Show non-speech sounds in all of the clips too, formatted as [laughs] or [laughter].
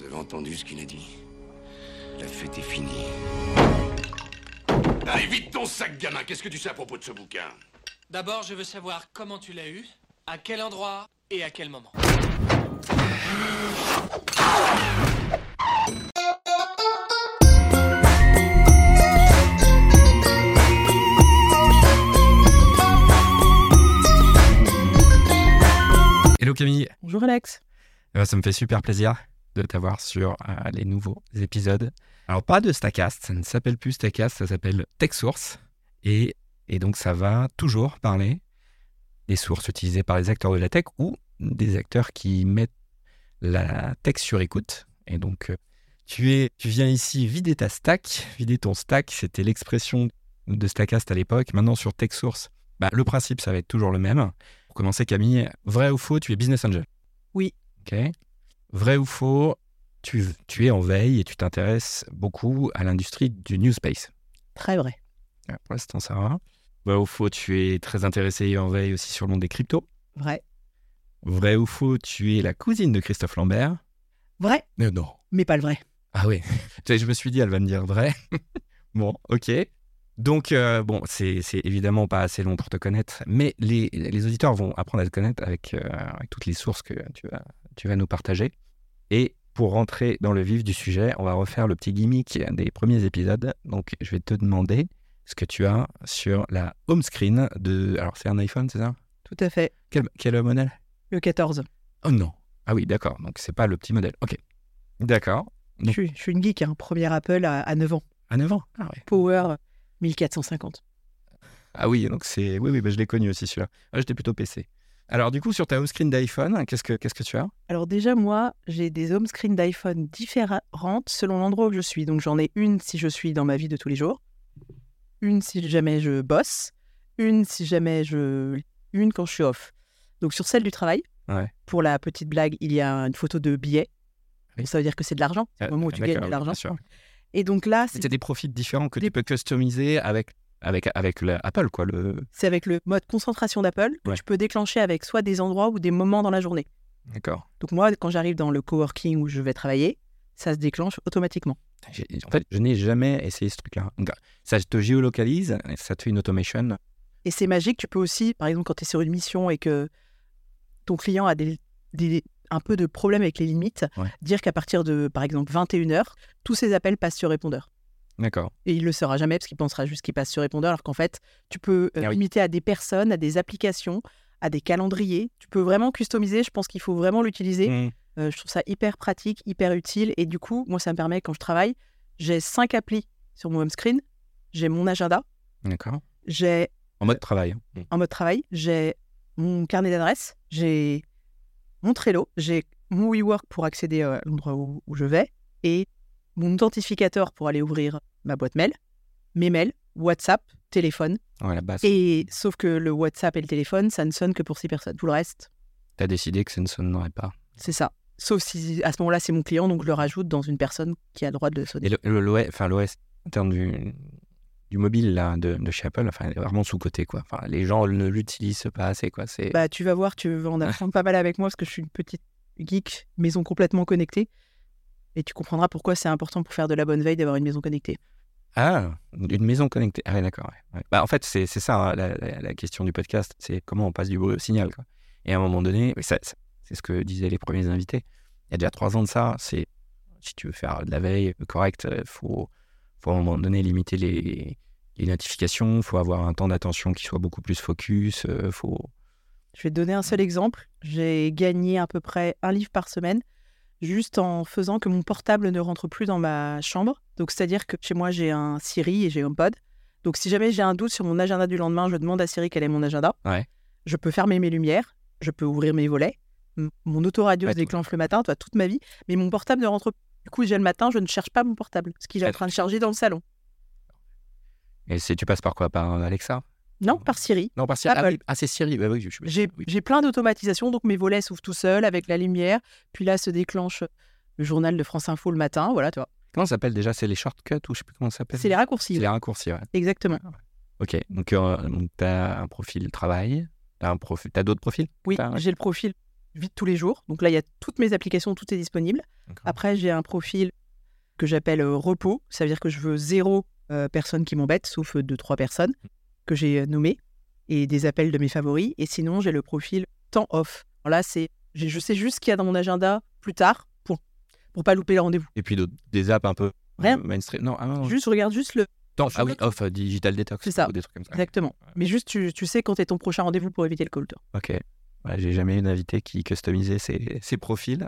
Vous avez entendu ce qu'il a dit La fête est finie. Allez, vite ton sac, gamin Qu'est-ce que tu sais à propos de ce bouquin? D'abord, je veux savoir comment tu l'as eu, à quel endroit et à quel moment. Hello Camille, Bonjour Alex. Euh, ça me fait super plaisir de t'avoir sur euh, les nouveaux épisodes. Alors pas de Stacast, ça ne s'appelle plus Stacast, ça s'appelle TechSource. Et, et donc ça va toujours parler des sources utilisées par les acteurs de la tech ou des acteurs qui mettent la tech sur écoute. Et donc euh, tu, es, tu viens ici vider ta stack, vider ton stack, c'était l'expression de Stacast à l'époque. Maintenant sur TechSource, bah, le principe ça va être toujours le même. Pour commencer Camille, vrai ou faux, tu es business angel? Oui. Ok. Vrai ou faux, tu, tu es en veille et tu t'intéresses beaucoup à l'industrie du new space. Très vrai. Pour l'instant, ça va. Vrai ou faux, tu es très intéressé et en veille aussi sur le monde des cryptos. Vrai. Vrai ou faux, tu es la cousine de Christophe Lambert. Vrai, Mais non. mais pas le vrai. Ah oui. [laughs] Je me suis dit, elle va me dire vrai. [laughs] bon, ok. Donc, euh, bon, c'est évidemment pas assez long pour te connaître, mais les, les auditeurs vont apprendre à te connaître avec, euh, avec toutes les sources que tu vas, tu vas nous partager. Et pour rentrer dans le vif du sujet, on va refaire le petit gimmick des premiers épisodes. Donc, je vais te demander ce que tu as sur la home screen de. Alors, c'est un iPhone, c'est ça? Tout à fait. quel, quel modèle? Le 14. Oh non. Ah oui, d'accord. Donc, c'est pas le petit modèle. Ok. D'accord. Je suis, je suis une geek, hein. premier Apple à, à 9 ans. À 9 ans? Ah ouais. Power 1450. Ah oui, donc c'est. Oui, oui, bah, je l'ai connu aussi celui-là. Ah, J'étais plutôt PC. Alors, du coup, sur ta home screen d'iPhone, qu'est-ce que, qu'est-ce que tu as? Alors déjà, moi, j'ai des home screens d'iPhone différentes selon l'endroit où je suis. Donc j'en ai une si je suis dans ma vie de tous les jours, une si jamais je bosse, une si jamais je... une quand je suis off. Donc sur celle du travail, Ouais. pour la petite blague, il y a une photo de billet. Oui. Donc, ça veut dire que c'est de l'argent. C'est le moment où tu gagnes de l'argent. Et donc là, c'est des profils différents que Des- tu peux customiser avec, avec, avec le Apple, quoi. Le... c'est avec le mode concentration d'Apple que Ouais. tu peux déclencher avec soit des endroits ou des moments dans la journée. D'accord. Donc moi, quand j'arrive dans le coworking où je vais travailler, ça se déclenche automatiquement. En fait, je n'ai jamais essayé ce truc-là. Ça te géolocalise, et ça te fait une automation. Et c'est magique, tu peux aussi, par exemple, quand tu es sur une mission et que ton client a des, des- un peu de problème avec les limites, Ouais. dire qu'à partir de, par exemple, 21h, tous ces appels passent sur répondeur. D'accord. Et il le saura jamais parce qu'il pensera juste qu'il passe sur répondeur, alors qu'en fait, tu peux euh, Ah oui. limiter à des personnes, à des applications, à des calendriers. Tu peux vraiment customiser, je pense qu'il faut vraiment l'utiliser. Mmh. Euh, je trouve ça hyper pratique, hyper utile. Et du coup, moi, ça me permet, quand je travaille, j'ai cinq applis sur mon home screen. J'ai mon agenda, D'accord. j'ai En mode travail. en mode travail, j'ai mon carnet d'adresses, j'ai mon Trello, j'ai mon WeWork pour accéder à l'endroit où, où je vais et mon identificateur pour aller ouvrir ma boîte mail, mes mails, WhatsApp, téléphone. Ouais, la base. Et sauf que le WhatsApp et le téléphone, ça ne sonne que pour six personnes. Tout le reste, Tu as décidé que ça ne sonnerait pas. c'est ça. Sauf si à ce moment-là, c'est mon client, donc je le rajoute dans une personne qui a le droit de sonner. Et l'OS enfin, l'OS interne du, du mobile là, de, de chez Apple, enfin, est vraiment sous-côté. Quoi. Enfin, les gens ne l'utilisent pas assez. Quoi. C'est... Bah, tu vas voir, tu vas en [laughs] apprendre pas mal avec moi parce que je suis une petite geek maison complètement connectée. Et tu comprendras pourquoi c'est important pour faire de la bonne veille d'avoir une maison connectée. Ah, une maison connectée. Ah d'accord. ouais, ouais. Bah, en fait, c'est c'est ça hein, la, la- la question du podcast, c'est comment on passe du bruit au signal. Quoi. Et à un moment donné, ça- c'est ce que disaient les premiers invités, il y a déjà trois ans de ça, c'est si tu veux faire de la veille correcte, il faut, faut à un moment donné limiter les, les notifications, il faut avoir un temps d'attention qui soit beaucoup plus focus, il faut... Je vais te donner un seul exemple. J'ai gagné à peu près un livre par semaine juste en faisant que mon portable ne rentre plus dans ma chambre. Donc, c'est-à-dire que chez moi, j'ai un Siri et j'ai HomePod. Donc, si jamais j'ai un doute sur mon agenda du lendemain, je demande à Siri quel est mon agenda. Ouais. Je peux fermer mes lumières, je peux ouvrir mes volets. Mon autoradio Ouais, se tout. déclenche le matin, toi, toute ma vie. Mais mon portable ne rentre plus. Du coup, j'ai le matin, je ne cherche pas mon portable, parce qu'il est en train de charger dans le salon. Et c'est, tu passes par quoi? Par Alexa? Non, par Siri. Non, par Siri. Ah, Apple. ah, c'est Siri. Bah oui, J'ai oui. plein d'automatisation, donc mes volets s'ouvrent tout seuls avec la lumière. Puis là se déclenche le journal de France Info le matin. Voilà, tu vois. Comment ça s'appelle déjà? C'est les shortcuts ou je sais plus comment ça s'appelle? C'est les raccourcis. C'est les raccourcis, ouais. Exactement. Ok, donc tu as un profil travail, tu as, d'autres profils? Oui, j'ai le profil vite tous les jours. Donc là, il y a toutes mes applications, tout est disponible. Après, j'ai un profil que j'appelle euh, repos. Ça veut dire que je veux zéro euh, personne qui m'embête, sauf euh, deux, trois personnes que j'ai nommées et des appels de mes favoris. Et sinon, j'ai le profil temps off. Alors là, c'est, je sais juste ce qu'il y a dans mon agenda plus tard pour pour pas louper les rendez-vous. Et puis des apps un peu Rien. mainstream. Non, ah, non, Juste, je regarde juste le. Temps- ah oui, off, digital detox. C'est ça. Ou des trucs comme ça. Exactement. Mais juste, tu, tu sais quand est ton prochain rendez-vous pour éviter le call. toi. Ok. Ouais, J'ai jamais eu une invitée qui customisait ses, ses profils.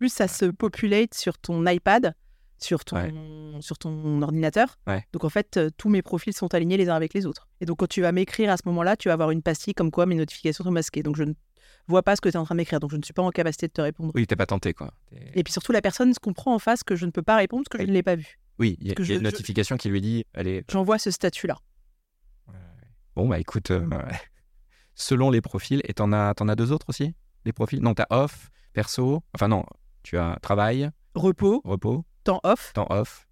Plus ça se populate sur ton iPad, sur ton, sur ton ordinateur. Ouais. Donc en fait, euh, tous mes profils sont alignés les uns avec les autres. Et donc quand tu vas m'écrire à ce moment-là, tu vas avoir une pastille comme quoi mes notifications sont masquées. Donc je ne vois pas ce que tu es en train de m'écrire. Donc je ne suis pas en capacité de te répondre. Oui, t'es pas tenté, quoi. Et puis surtout, la personne se comprend en face que je ne peux pas répondre parce que je ne l'ai pas vu. Oui, il y a, que il y a je- une je- notification qui lui dit allez. J'envoie ce statut-là. Bon, bah écoute, euh, [laughs] selon les profils, et t'en as, t'en as deux autres aussi? Les profils? Non, t'as off, perso? Enfin, non, tu as travail, Repos, repos, temps off, temps off.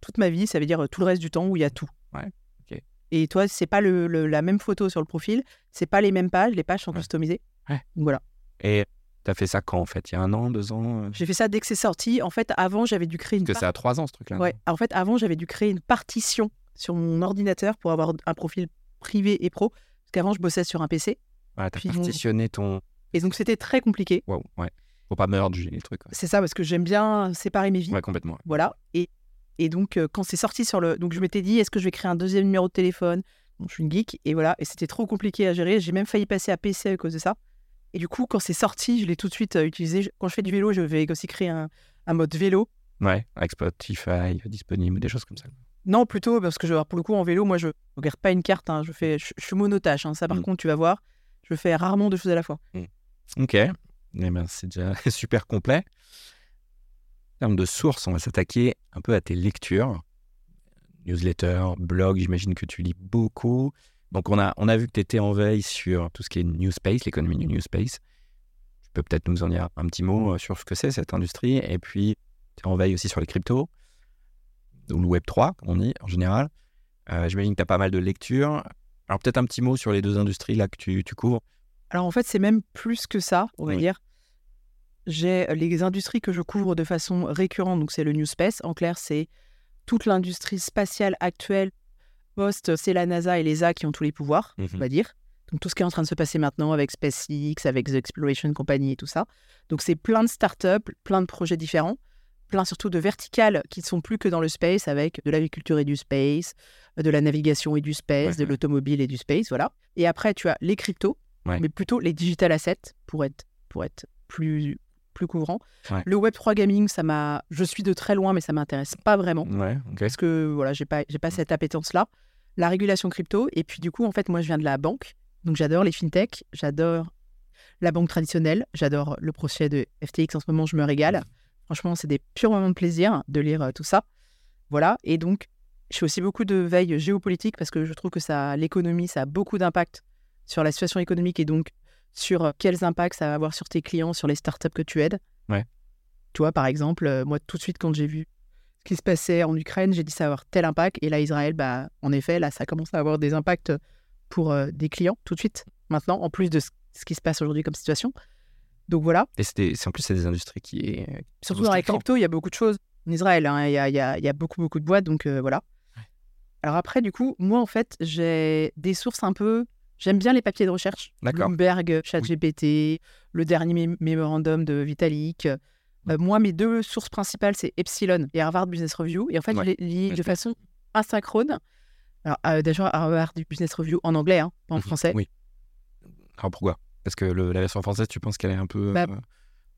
toute ma vie, ça veut dire tout le reste du temps où il y a tout. Ouais, ok. Et toi, c'est pas le, le- la même photo sur le profil, c'est pas les mêmes pages, les pages sont Ouais. customisées. Ouais. Voilà. Et t'as fait ça quand, en fait? Il y a un an, deux ans euh, J'ai fait ça dès que c'est sorti. En fait, avant, j'avais dû créer une Parce que c'est à trois ans, ce truc-là. Ouais. En fait, avant, j'avais dû créer une partition sur mon ordinateur pour avoir un profil privé et pro. Parce qu'avant, je bossais sur un PC. Ouais, t'as partitionné ton. Et donc, c'était très compliqué. Waouh, ouais. Faut pas merge les trucs. Ouais, C'est ça, parce que j'aime bien séparer mes vies. Ouais, complètement. Voilà. Et, et donc, euh, quand c'est sorti sur le. Donc, je m'étais dit, est-ce que je vais créer un deuxième numéro de téléphone? Bon, Je suis une geek. Et voilà. Et c'était trop compliqué à gérer. J'ai même failli passer à PC à cause de ça. Et du coup, quand c'est sorti, je l'ai tout de suite euh, utilisé. Quand je fais du vélo, je vais aussi créer un, un mode vélo. Ouais, avec Spotify disponible, des choses comme ça. Non, plutôt parce que je, pour le coup, en vélo, moi, je ne regarde pas une carte. hein, je, fais, je, je suis monotache. hein, ça, par Mm. contre, tu vas voir, je fais rarement deux choses à la fois. Ok, eh ben, c'est déjà [laughs] super complet. En termes de sources, on va s'attaquer un peu à tes lectures. Newsletter, blog, j'imagine que tu lis beaucoup. Donc on a, on a vu que tu étais en veille sur tout ce qui est New Space, l'économie du New Space. Tu peux peut-être nous en dire un petit mot euh, sur ce que c'est cette industrie. Et puis, tu es en veille aussi sur les cryptos, ou le Web 3, comme on dit en général. Euh, j'imagine que tu as pas mal de lectures. Alors peut-être un petit mot sur les deux industries là que tu, tu couvres. Alors, en fait, c'est même plus que ça, on va Oui. dire. J'ai les industries que je couvre de façon récurrente. Donc, c'est le New Space. En clair, c'est toute l'industrie spatiale actuelle. Post, c'est la NASA et l'ESA qui ont tous les pouvoirs, on Mhm. va dire. Donc, tout ce qui est en train de se passer maintenant avec SpaceX, avec The Exploration Company et tout ça. Donc, c'est plein de startups, plein de projets différents, plein surtout de verticales qui ne sont plus que dans le space avec de l'agriculture et du space, de la navigation et du space, Ouais, de l'automobile et du space, voilà. Et après, tu as les cryptos, Ouais. mais plutôt les digital assets pour être, pour être plus, plus couvrant. Ouais. Le Web3 gaming, ça m'a, je suis de très loin, mais ça m'intéresse pas vraiment Ouais, ok. parce que voilà, j'ai pas, j'ai pas cette appétence-là. La régulation crypto, et puis du coup, en fait, moi, je viens de la banque, donc j'adore les fintechs, j'adore la banque traditionnelle, j'adore le projet de FTX en ce moment, je me régale. Franchement, c'est des purs moments de plaisir de lire euh, tout ça. Voilà, et donc, je fais aussi beaucoup de veille géopolitique parce que je trouve que ça, l'économie, ça a beaucoup d'impact sur la situation économique et donc sur euh, quels impacts ça va avoir sur tes clients, sur les startups que tu aides. Ouais. Tu vois, par exemple, euh, moi, tout de suite, quand j'ai vu ce qui se passait en Ukraine, j'ai dit ça va avoir tel impact. Et là, Israël, bah, en effet, là, ça commence à avoir des impacts pour euh, des clients tout de suite, maintenant, en plus de ce ce qui se passe aujourd'hui comme situation. Donc voilà. Et c'est en plus, c'est des industries qui est. Surtout dans la bougent tout le temps. crypto, il y a beaucoup de choses. En Israël, hein, il y, a, il y a- il y a beaucoup, beaucoup de boîtes, donc euh, voilà. Alors après, du coup, moi, en fait, j'ai des sources un peu... J'aime bien les papiers de recherche. D'accord. Bloomberg, ChatGPT, le dernier mé- mémorandum de Vitalik. Euh, moi, mes deux sources principales, c'est Epsilon et Harvard Business Review. Et en fait, Ouais. je les lis de façon asynchrone. Alors, euh, déjà, Harvard Business Review en anglais, hein, pas en Mhm. français. Oui. Alors pourquoi? Parce que le- la version française, tu penses qu'elle est un peu. Bah, euh,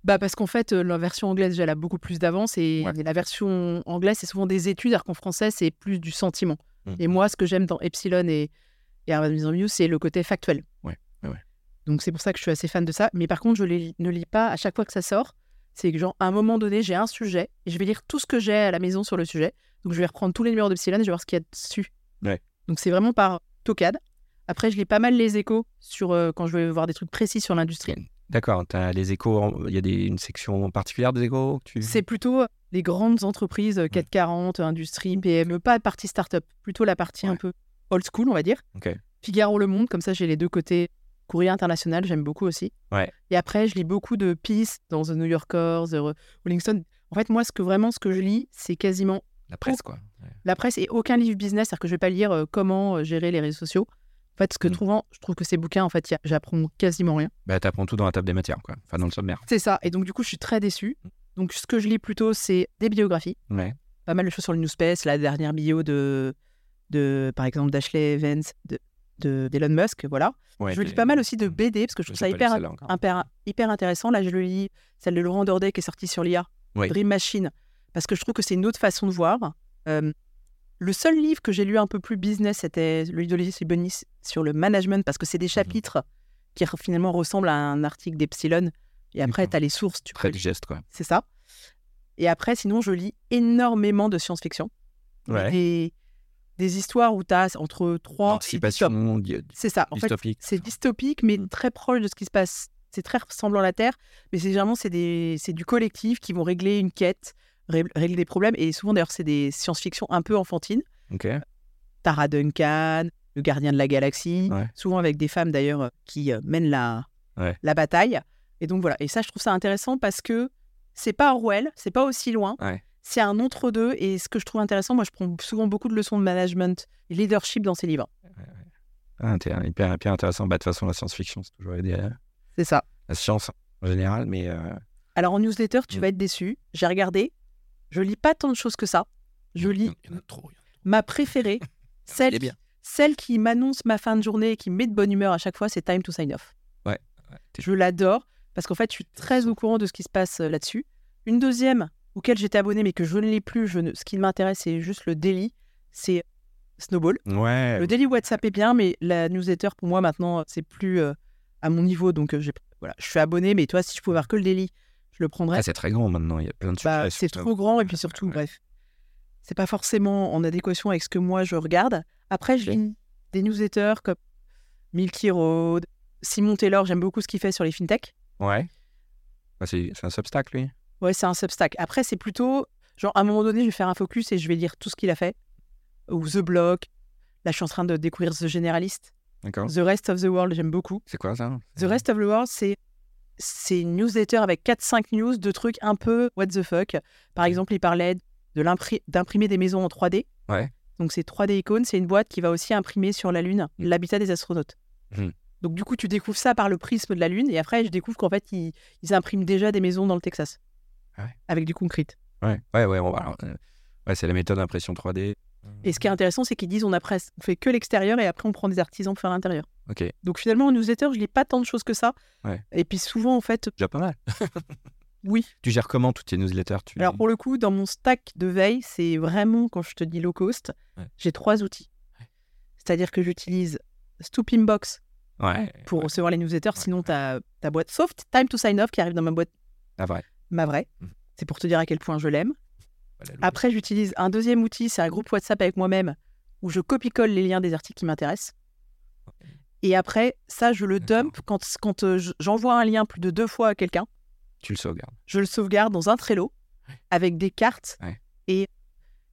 Bah parce qu'en fait, euh, la version anglaise, déjà, elle a beaucoup plus d'avance et, Ouais. et la version anglaise, c'est souvent des études, alors qu'en français, c'est plus du sentiment. Mhm. Et moi, ce que j'aime dans Epsilon et, et Business Review, c'est le côté factuel. Ouais, ouais, ouais. Donc c'est pour ça que je suis assez fan de ça. Mais par contre, je les, ne lis pas à chaque fois que ça sort. C'est que genre, à un moment donné, j'ai un sujet et je vais lire tout ce que j'ai à la maison sur le sujet. Donc je vais reprendre tous les numéros d'Epsilon et je vais voir ce qu'il y a dessus. Ouais. Donc c'est vraiment par tocade. Après, je lis pas mal les échos sur euh, quand je vais voir des trucs précis sur l'industrie. D'accord, tu as les échos, il y a des, une section particulière des échos tu... C'est plutôt les grandes entreprises euh, 440, industrie, PME, pas la partie start-up, plutôt la partie un Ouais. peu old school, on va dire. Figaro Le Monde, comme ça j'ai les deux côtés. Courrier international, j'aime beaucoup aussi. Ouais. Et après, je lis beaucoup de Peace dans The New Yorker, The Rolling Stone. En fait, moi, ce que vraiment, ce que je lis, c'est quasiment La presse, quoi. Ouais. la presse et aucun livre business. C'est-à-dire que je vais pas lire euh, comment euh, gérer les réseaux sociaux. En fait, ce que Mm. trouvant, je trouve que ces bouquins, en fait, j'apprends quasiment rien. Bah, t'apprends tout dans la table des matières, quoi. Enfin, dans le sommaire. C'est ça. Et donc, du coup, je suis très déçue. Donc, ce que je lis plutôt, c'est des biographies. Ouais. Pas mal de choses sur le Newspace. La dernière bio de, de par exemple, d'Ashley Evans, de de- d'Elon Musk. Voilà. Ouais, je lis pas mal aussi de. BD parce que je Je trouve ça hyper, celle-là encore. hyper, hyper intéressant. Là, je le lis, celle de Laurent Dordet qui est sortie sur l'IA, Oui. Dream Machine, parce que je trouve que c'est une autre façon de voir. Euh, le seul livre que j'ai lu un peu plus business, c'était le livre d'Olivier Bonis sur le management, parce que c'est des Mhm. chapitres qui finalement ressemblent à un article d'Epsilon. Et après, tu as les sources, tu Très digeste, quoi. c'est ça. Et après, sinon, je lis énormément de science-fiction. Ouais. Des, des histoires où tu as entre 3 et 10 tomes. Anticipation, C'est ça. En fait, dystopique. c'est dystopique, mais très proche de ce qui se passe. C'est très ressemblant à la Terre, mais c'est généralement c'est des c'est du collectif qui vont régler une quête, ré- régler des problèmes. Et souvent d'ailleurs c'est des science-fiction un peu enfantines. Ok. Tara Duncan, le gardien de la galaxie, Ouais. souvent avec des femmes d'ailleurs qui euh, mènent la Ouais. la bataille. Et donc voilà. Et ça je trouve ça intéressant parce que c'est pas Orwell, c'est pas aussi loin. Ouais. C'est un entre-deux. Et ce que je trouve intéressant, moi je prends souvent beaucoup de leçons de management et leadership dans ces livres. Ah, hyper, hyper intéressant. Bah, de toute façon, la science-fiction, c'est toujours aidé C'est ça. la science en général, mais euh, Alors en newsletter, tu Mm. vas être déçu. J'ai regardé. Je lis pas tant de choses que ça. Je lis il y en a trop. il y en a trop. ma préférée, [laughs] celle, bien. celle qui m'annonce ma fin de journée et qui me met de bonne humeur à chaque fois, c'est Time to Sign Off. Ouais, Je l'adore parce qu'en fait, je suis très au courant de ce qui se passe euh, là-dessus. Une deuxième auquel j'étais abonné mais que je ne lis plus, je ne... ce qui m'intéresse, c'est juste le daily, c'est Snowball. Ouais. Le daily WhatsApp est bien, mais la newsletter, pour moi, maintenant, c'est plus euh, à mon niveau. Donc, euh, j'ai- voilà, je suis abonné, mais toi, si je pouvais avoir que le daily, je le prendrais. Ah, c'est très grand maintenant. Il y a plein de Bah, c'est trop grand et puis surtout, Ouais. bref, c'est pas forcément en adéquation avec ce que moi je regarde. Après, je lis des newsletters comme Milky Road, Simon Taylor, j'aime beaucoup ce qu'il fait sur les fintech. Ouais. Bah, c'est c'est un substack, lui. Ouais, c'est un Substack. Après, c'est plutôt, genre, à un moment donné, je vais faire un focus et je vais lire tout ce qu'il a fait. Ou The Block. Là, je suis en train de découvrir The Generalist. D'accord. The Rest of the World, j'aime beaucoup. C'est quoi ça? The Rest of the World, c'est c'est une newsletter avec 4-5 news de trucs un peu what the fuck. Par exemple, il parlait de d'imprimer des maisons en 3D. Ouais. Donc c'est 3D Icon, c'est une boîte qui va aussi imprimer sur la Lune Mm. l'habitat des astronautes. Mm. Donc du coup, tu découvres ça par le prisme de la Lune et après, je découvre qu'en fait, ils, ils impriment déjà des maisons dans le Texas. Ah ouais. Avec du concrete. Ouais, ouais, ouais. On va... alors, euh, ouais, c'est la méthode d'impression 3D. Et ce qui est intéressant, c'est qu'ils disent on, a on fait que l'extérieur et après on prend des artisans pour faire l'intérieur. Ok. Donc finalement, en newsletter, je lis pas tant de choses que ça. Ouais. Et puis souvent, en fait, Déjà pas mal. [laughs] oui, Tu gères comment toutes tes newsletters tu... Alors pour le coup, dans mon stack de veille, c'est vraiment, quand je te dis low cost, Ouais. j'ai trois outils. Ouais. C'est-à-dire que j'utilise Stoop Inbox pour recevoir les newsletters, sinon ta, ta boîte, sauf Time to Sign Off qui arrive dans ma boîte, Ah, vrai. Ma vraie. Mhm. C'est pour te dire à quel point je l'aime. Voilà, le- Après, j'utilise un deuxième outil, c'est un groupe WhatsApp avec moi-même où je copie-colle les liens des articles qui m'intéressent. Et après, ça, je le dump quand, quand euh, j'envoie un lien plus de deux fois à quelqu'un. Tu le sauvegardes. je le sauvegarde dans un Trello avec des cartes. Ouais. Et,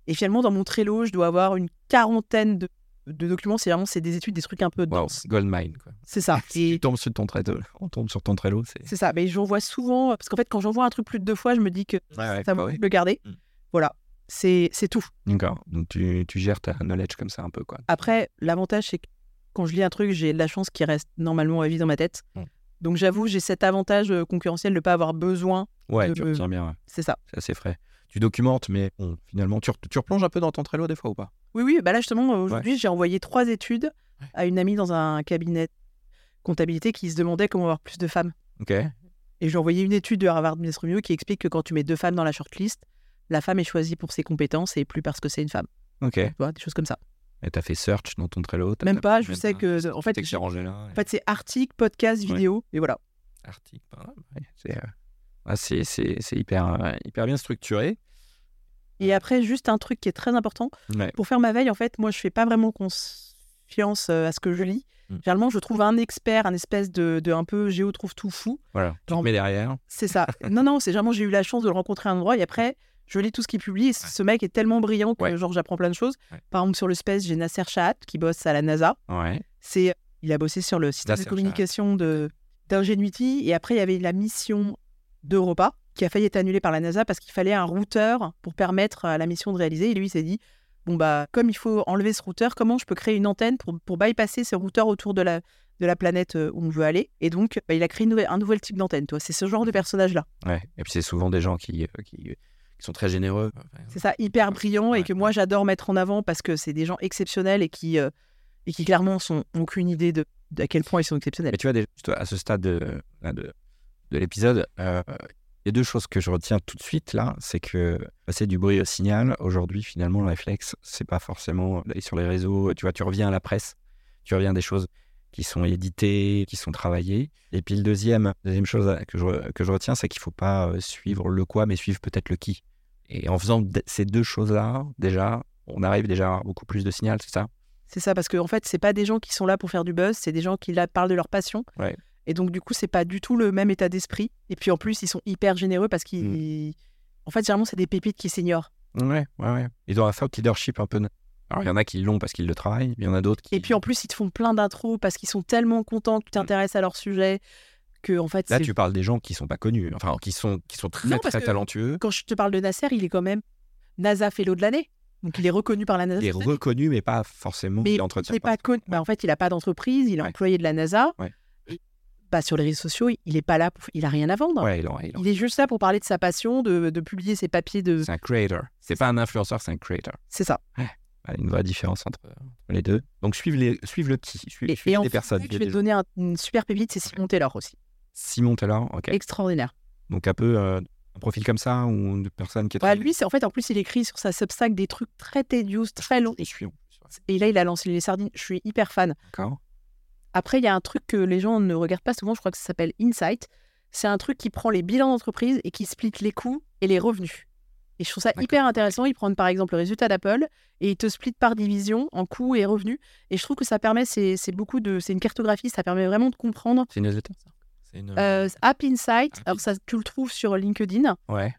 et finalement, dans mon Trello, je dois avoir une quarantaine de, de documents. C'est vraiment c'est des études, des trucs un peu Wow, denses. Goldmine, quoi. C'est ça. [laughs] Si Et tu tombes sur ton Trello, on tombe sur ton Trello, c'est. c'est ça. Mais j'envoie souvent, parce qu'en fait, quand j'envoie un truc plus de deux fois, je me dis que Ouais, ouais, ça bah vaut le garder. Mm. Voilà. C'est c'est tout. D'accord. Donc tu, tu gères ta knowledge comme ça un peu, quoi. Après, l'avantage, c'est que quand je lis un truc, j'ai de la chance qu'il reste normalement à vie dans ma tête. Mm. Donc j'avoue, j'ai cet avantage euh, concurrentiel de ne pas avoir besoin. Ouais, de tu me- retiens bien, ouais. C'est ça. c'est assez frais. Tu documentes, mais bon, finalement, tu, re- tu replonges un peu dans ton Trello des fois ou pas? Oui, oui, bah là justement, euh, aujourd'hui, j'ai envoyé trois études Ouais. à une amie dans un cabinet comptabilité qui se demandait comment avoir plus de femmes. Ok. Et j'ai envoyé une étude de Harvard Business Review qui explique que quand tu mets deux femmes dans la shortlist, la femme est choisie pour ses compétences et plus parce que c'est une femme. Ok. Tu vois, des choses comme ça. Et t'as fait search dans ton Trello Même pas, je même sais pas. que, en fait, c'est articles, podcasts, Ouais. vidéos, et voilà. Article. pas C'est ah, hyper, euh, hyper bien structuré. Et après, juste un truc qui est très important. Ouais. Pour faire ma veille, en fait, moi, je fais pas vraiment confiance euh, à ce que je lis. Mm. Généralement, je trouve un expert, un espèce de, de un peu géo trouve tout fou. Voilà. Tu Genre- te mets derrière. C'est ça. [laughs] non, non, c'est vraiment, j'ai eu la chance de le rencontrer à un endroit et après, je lis tout ce qu'il publie. Et ce mec est tellement brillant que, Ouais. genre, j'apprends plein de choses. Ouais. Par exemple, sur le space, j'ai Nasser Chahat qui bosse à la NASA. C'est, il a bossé sur le système Nasser de communication de d'Ingenuity et après, il y avait la mission d'Europa qui a failli être annulé par la NASA parce qu'il fallait un routeur pour permettre à la mission de réaliser. Et lui, il s'est dit bon, bah, comme il faut enlever ce routeur, comment je peux créer une antenne pour, pour bypasser ce routeur autour de la, de la planète euh, où on veut aller? Et donc, bah, il a créé une nouvelle- un nouvel type d'antenne. toi. C'est ce genre de personnage-là. Ouais. Et puis c'est souvent des gens qui, euh, qui, qui sont très généreux. C'est ça, hyper brillant et Ouais, que moi, j'adore mettre en avant parce que c'est des gens exceptionnels et qui, euh, et qui clairement sont, ont aucune idée de, de à quel point ils sont exceptionnels. Mais tu vois, à ce stade de, de l'épisode, euh, il y a deux choses que je retiens tout de suite là. C'est que passer du bruit au signal, aujourd'hui, finalement, le réflexe, c'est pas forcément d'aller sur les réseaux. Tu vois, tu reviens à la presse, tu reviens à des choses qui sont éditées, qui sont travaillées. Et puis le deuxième, deuxième chose que je, que je retiens, c'est qu'il faut pas euh, suivre le quoi, mais suivre peut-être le qui. Et en faisant ces deux choses-là, déjà, on arrive déjà à avoir beaucoup plus de signal, c'est ça? C'est ça, parce qu'en en fait, c'est pas des gens qui sont là pour faire du buzz, c'est des gens qui là parlent de leur passion. Ouais. Et donc, du coup, c'est pas du tout le même état d'esprit. Et puis, en plus, ils sont hyper généreux parce qu'ils. En fait, généralement, c'est des pépites qui s'ignorent. Ouais, ouais, ouais. Ils ont un thought leadership un peu. Alors, il y en a qui l'ont parce qu'ils le travaillent, il y en a d'autres qui. Et puis, en plus, ils te font plein d'intros parce qu'ils sont tellement contents que tu t'intéresses à leur sujet que, en fait, Là, tu parles des gens qui sont pas connus, enfin, qui sont, qui sont très, Non, parce très que- talentueux. quand je te parle de Nasser, il est quand même NASA Fellow de l'année. Donc, il est reconnu par la NASA. Il est reconnu, mais pas forcément. Mais il entretient il est pas connu. Bah, en fait, il n'a pas d'entreprise, il est Ouais. employé de la NASA. Ouais. Bah, sur les réseaux sociaux, il n'est pas là, pour... il a rien à vendre. Ouais, il en- il en- Il est juste là pour parler de sa passion, de, de publier ses papiers de. C'est un creator. C'est pas un influenceur, c'est un creator. C'est ça. Voilà, une vraie différence entre, entre les deux. Donc, suivre, les, suivre le qui, suivre, Et, suivre et en les personnes. je vais te donner un- une super pépite, c'est Simon Taylor aussi. Simon Taylor, ok. Extraordinaire. Donc, un peu euh, un profil comme ça, ou une personne qui est Ouais, très. lui, c'est en fait, en plus, il écrit sur sa Substack des trucs très tedious, très longs. Et là, il a lancé les sardines. Je suis hyper fan. D'accord. Après, il y a un truc que les gens ne regardent pas souvent, je crois que ça s'appelle Insight. C'est un truc qui prend les bilans d'entreprise et qui split les coûts et les revenus. Et je trouve ça hyper intéressant. Ils prennent par exemple le résultat d'Apple et ils te split par division en coûts et revenus. Et je trouve que ça permet, c'est beaucoup de, c'est une cartographie, ça permet vraiment de comprendre. C'est une newsletter, ça? Une. Euh, App Insight, App alors ça, tu le trouves sur LinkedIn. Ouais.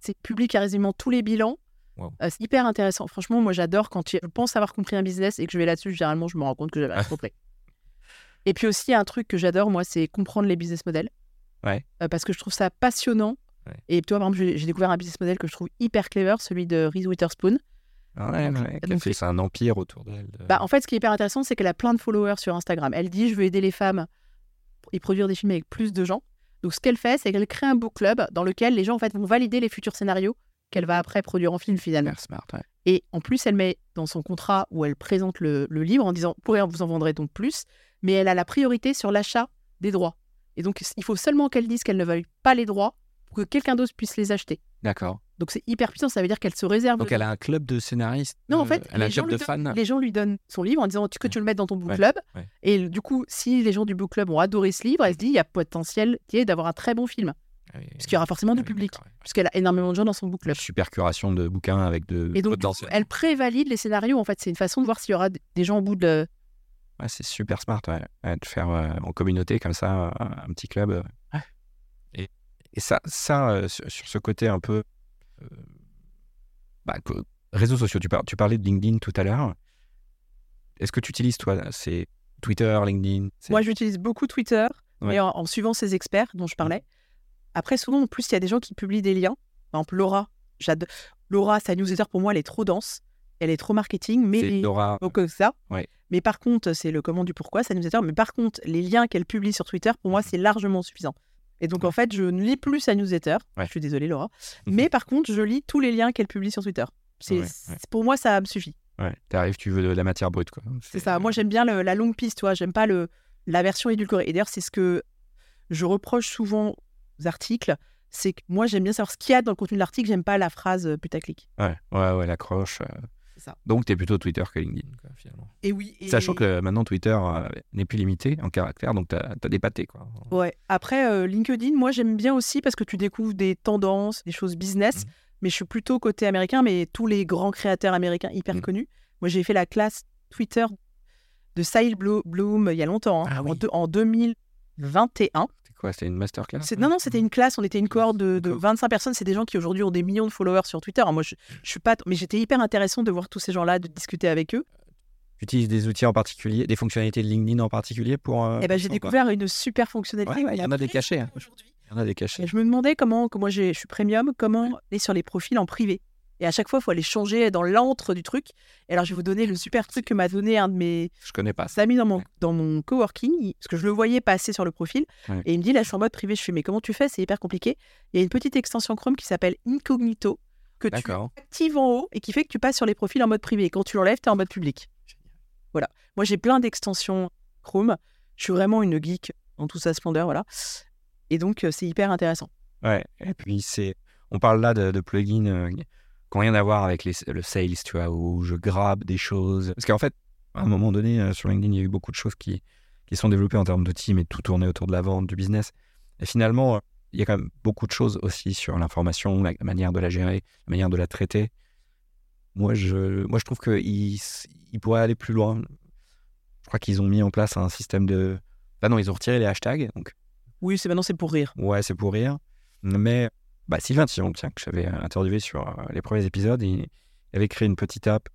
C'est public quasiment tous les bilans. Wow. Euh, c'est hyper intéressant. Franchement, moi j'adore quand je pense avoir compris un business et que je vais là-dessus, généralement je me rends compte que j'avais [laughs] compris. Et puis aussi, un truc que j'adore, moi, c'est comprendre les business models. Ouais. Euh, parce que je trouve ça passionnant. Ouais. Et toi, par exemple, j'ai découvert un business model que je trouve hyper clever, celui de Reese Witherspoon. Ouais, ouais, fait c'est un empire autour d'elle. de- Bah, en fait, ce qui est hyper intéressant, c'est qu'elle a plein de followers sur Instagram. Elle dit, je veux aider les femmes et produire des films avec plus de gens. Donc, ce qu'elle fait, c'est qu'elle crée un book club dans lequel les gens en fait, vont valider les futurs scénarios qu'elle va après produire en film finalement. Smart, ouais. Et en plus, elle met dans son contrat où elle présente le, le livre en disant, vous pourrez vous en vendrez donc plus, mais elle a la priorité sur l'achat des droits. Et donc, il faut seulement qu'elle dise qu'elle ne veuille pas les droits pour que quelqu'un d'autre puisse les acheter. D'accord. Donc, c'est hyper puissant, ça veut dire qu'elle se réserve. Donc, le elle a un club de scénaristes. non, en euh, fait, elle a un club de fans. les gens lui donnent son livre en disant tu, que tu le mettes dans ton book Ouais, club. ouais. Et du coup, si les gens du book club ont adoré ce livre, elle se dit il y a potentiel qui est d'avoir un très bon film. Ah oui, Parce qu'il y aura forcément ah du oui, public. Puisqu'elle a énormément de gens dans son book club. Super curation de bouquins avec de Et donc, coup, elle prévalide les scénarios. En fait, c'est une façon de voir s'il y aura des gens au bout de. Ouais, c'est super smart ouais. Ouais, de faire euh, en communauté comme ça, euh, un petit club. euh. Et, et ça, ça euh, sur, sur ce côté un peu. euh, bah, que- réseaux sociaux, tu, par- tu parlais de LinkedIn tout à l'heure. Est-ce que tu utilises, toi, c'est Twitter, LinkedIn Moi, j'utilise beaucoup Twitter Ouais. et en, en suivant ces experts dont je parlais. Après, souvent, en plus, il y a des gens qui publient des liens. Par exemple, Laura. j'adore- Laura, sa newsletter, pour moi, elle est trop dense. Elle est trop marketing. Mais les-. Donc euh, ça. Ouais. Mais par contre, c'est le comment du pourquoi, ça newsletter. Mais par contre, les liens qu'elle publie sur Twitter, pour moi, c'est largement suffisant. Et donc, en fait, je ne lis plus sa newsletter. Ouais. Je suis désolée, Laura. Mhm. Mais par contre, je lis tous les liens qu'elle publie sur Twitter. C'est, Ouais, Pour moi, ça me suffit. Ouais, t'arrives, tu veux de la matière brute, quoi. C'est ça. Moi, j'aime bien le- la longue piste, toi. J'aime pas le, la version édulcorée. Et d'ailleurs, c'est ce que je reproche souvent aux articles. C'est que moi, j'aime bien savoir ce qu'il y a dans le contenu de l'article. J'aime pas la phrase euh, putaclic. Ouais, ouais, ouais, l'accroche. euh. C'est ça. Donc, t'es plutôt Twitter que LinkedIn, finalement. Et oui. Sachant que maintenant, Twitter euh, n'est plus limité en caractère, donc t'as as des pâtés, quoi. Ouais. Après, euh, LinkedIn, moi, j'aime bien aussi parce que tu découvres des tendances, des choses business. Mhm. Mais je suis plutôt côté américain, mais tous les grands créateurs américains hyper Mhm. connus. Moi, j'ai fait la classe Twitter de Sahil Blo- Bloom il y a longtemps, hein, Ah oui. en, deux- en 2021. Quoi C'était une masterclass Non, non, c'était une classe, on était une cohorte de, de D'accord. 25 personnes. C'est des gens qui aujourd'hui ont des millions de followers sur Twitter. Moi, je, je suis pas. Mais j'étais hyper intéressant de voir tous ces gens-là, de discuter avec eux. Tu utilises des outils en particulier, des fonctionnalités de LinkedIn en particulier pour. euh, Et ben, j'ai découvert une super fonctionnalité. Ouais, ouais, il y en a des cachés, hein. aujourd'hui. Il y en a des cachés. Et je me demandais comment, que moi j'ai- je suis premium, comment aller sur les profils en privé. Et à chaque fois, il faut aller changer dans l'antre du truc. Et alors, je vais vous donner le super truc que m'a donné un de mes Je connais pas ça. amis dans mon, Ouais. dans mon coworking, parce que je le voyais passer sur le profil. Ouais. Et il me dit, là, je suis en mode privé. Je fais, mais comment tu fais? C'est hyper compliqué. Il y a une petite extension Chrome qui s'appelle Incognito, que tu actives en haut et qui fait que tu passes sur les profils en mode privé. Et quand tu l'enlèves, tu es en mode public. Voilà. Moi, j'ai plein d'extensions Chrome. Je suis vraiment une geek dans toute sa splendeur. Voilà. Et donc, euh, c'est hyper intéressant. Ouais. Et puis, c'est. On parle là de, de plugins euh, qui n'ont rien à voir avec les, le sales, tu vois, où je grabe des choses. Parce qu'en fait, à un moment donné, euh, sur LinkedIn, il y a eu beaucoup de choses qui, qui sont développées en termes d'outils, mais tout tournait autour de la vente, du business. Et finalement, euh, il y a quand même beaucoup de choses aussi sur l'information, la manière de la gérer, la manière de la traiter. Moi, je, moi, je trouve qu'ils ils pourraient aller plus loin. Je crois qu'ils ont mis en place un système de. Bah non, ils ont retiré les hashtags, donc Oui, c'est maintenant, c'est pour rire. Ouais, c'est pour rire. Mais bah, Sylvain Tillon, tiens, que j'avais interviewé sur euh, les premiers épisodes, il, avait créé une petite app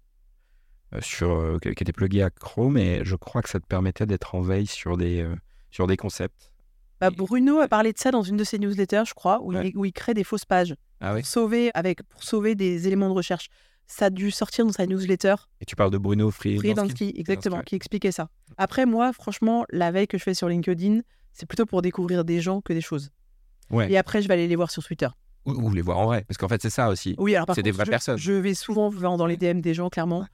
euh, sur, euh, qui était pluguée à Chrome et je crois que ça te permettait d'être en veille sur des, sur des concepts. Bah, Bruno a parlé de ça dans une de ses newsletters, je crois, où, Ouais. il, où il crée des fausses pages Ah oui pour sauver, avec, pour sauver des éléments de recherche. Ça a dû sortir dans sa newsletter, Et tu parles de Bruno Free. Freelansky, exactement, qui expliquait ça. Après, moi, franchement, la veille que je fais sur LinkedIn, c'est plutôt pour découvrir des gens que des choses. Ouais. Et après, je vais aller les voir sur Twitter. Ou, ou les voir en vrai, parce qu'en fait, c'est ça aussi. Oui, alors C'est des vraies je- personnes. Je vais souvent voir dans les DM des gens, clairement,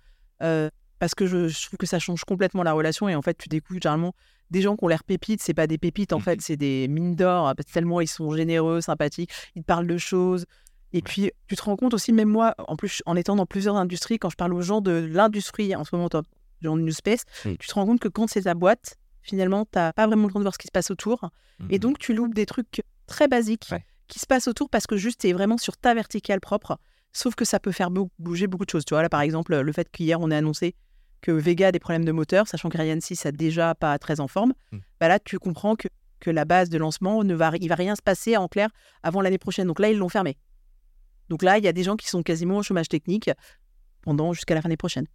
euh, parce que je, je trouve que ça change complètement la relation. Et en fait, tu découvres généralement des gens qui ont l'air pépites. C'est pas des pépites, en Mhm. fait, c'est des mines d'or, tellement ils sont généreux, sympathiques, ils te parlent de choses. Et puis, tu te rends compte aussi, même moi, en plus, en étant dans plusieurs industries, quand je parle aux gens de l'industrie, en ce moment, dans dans New Space, Mhm. tu te rends compte que quand c'est ta boîte, finalement, tu n'as pas vraiment le temps de voir ce qui se passe autour. Et donc, tu loupes des trucs très basiques Ouais. qui se passent autour parce que juste, tu es vraiment sur ta verticale propre. Sauf que ça peut faire bou- bouger beaucoup de choses. Tu vois, là, par exemple, le fait qu'hier, on ait annoncé que Vega a des problèmes de moteur, sachant qu'Ariane 6 a déjà pas très en forme, Mm. bah là, tu comprends que, que la base de lancement, ne va, il va rien se passer en clair avant l'année prochaine. Donc là, ils l'ont fermé. Donc là, il y a des gens qui sont quasiment au chômage technique pendant jusqu'à la fin de l'année prochaine.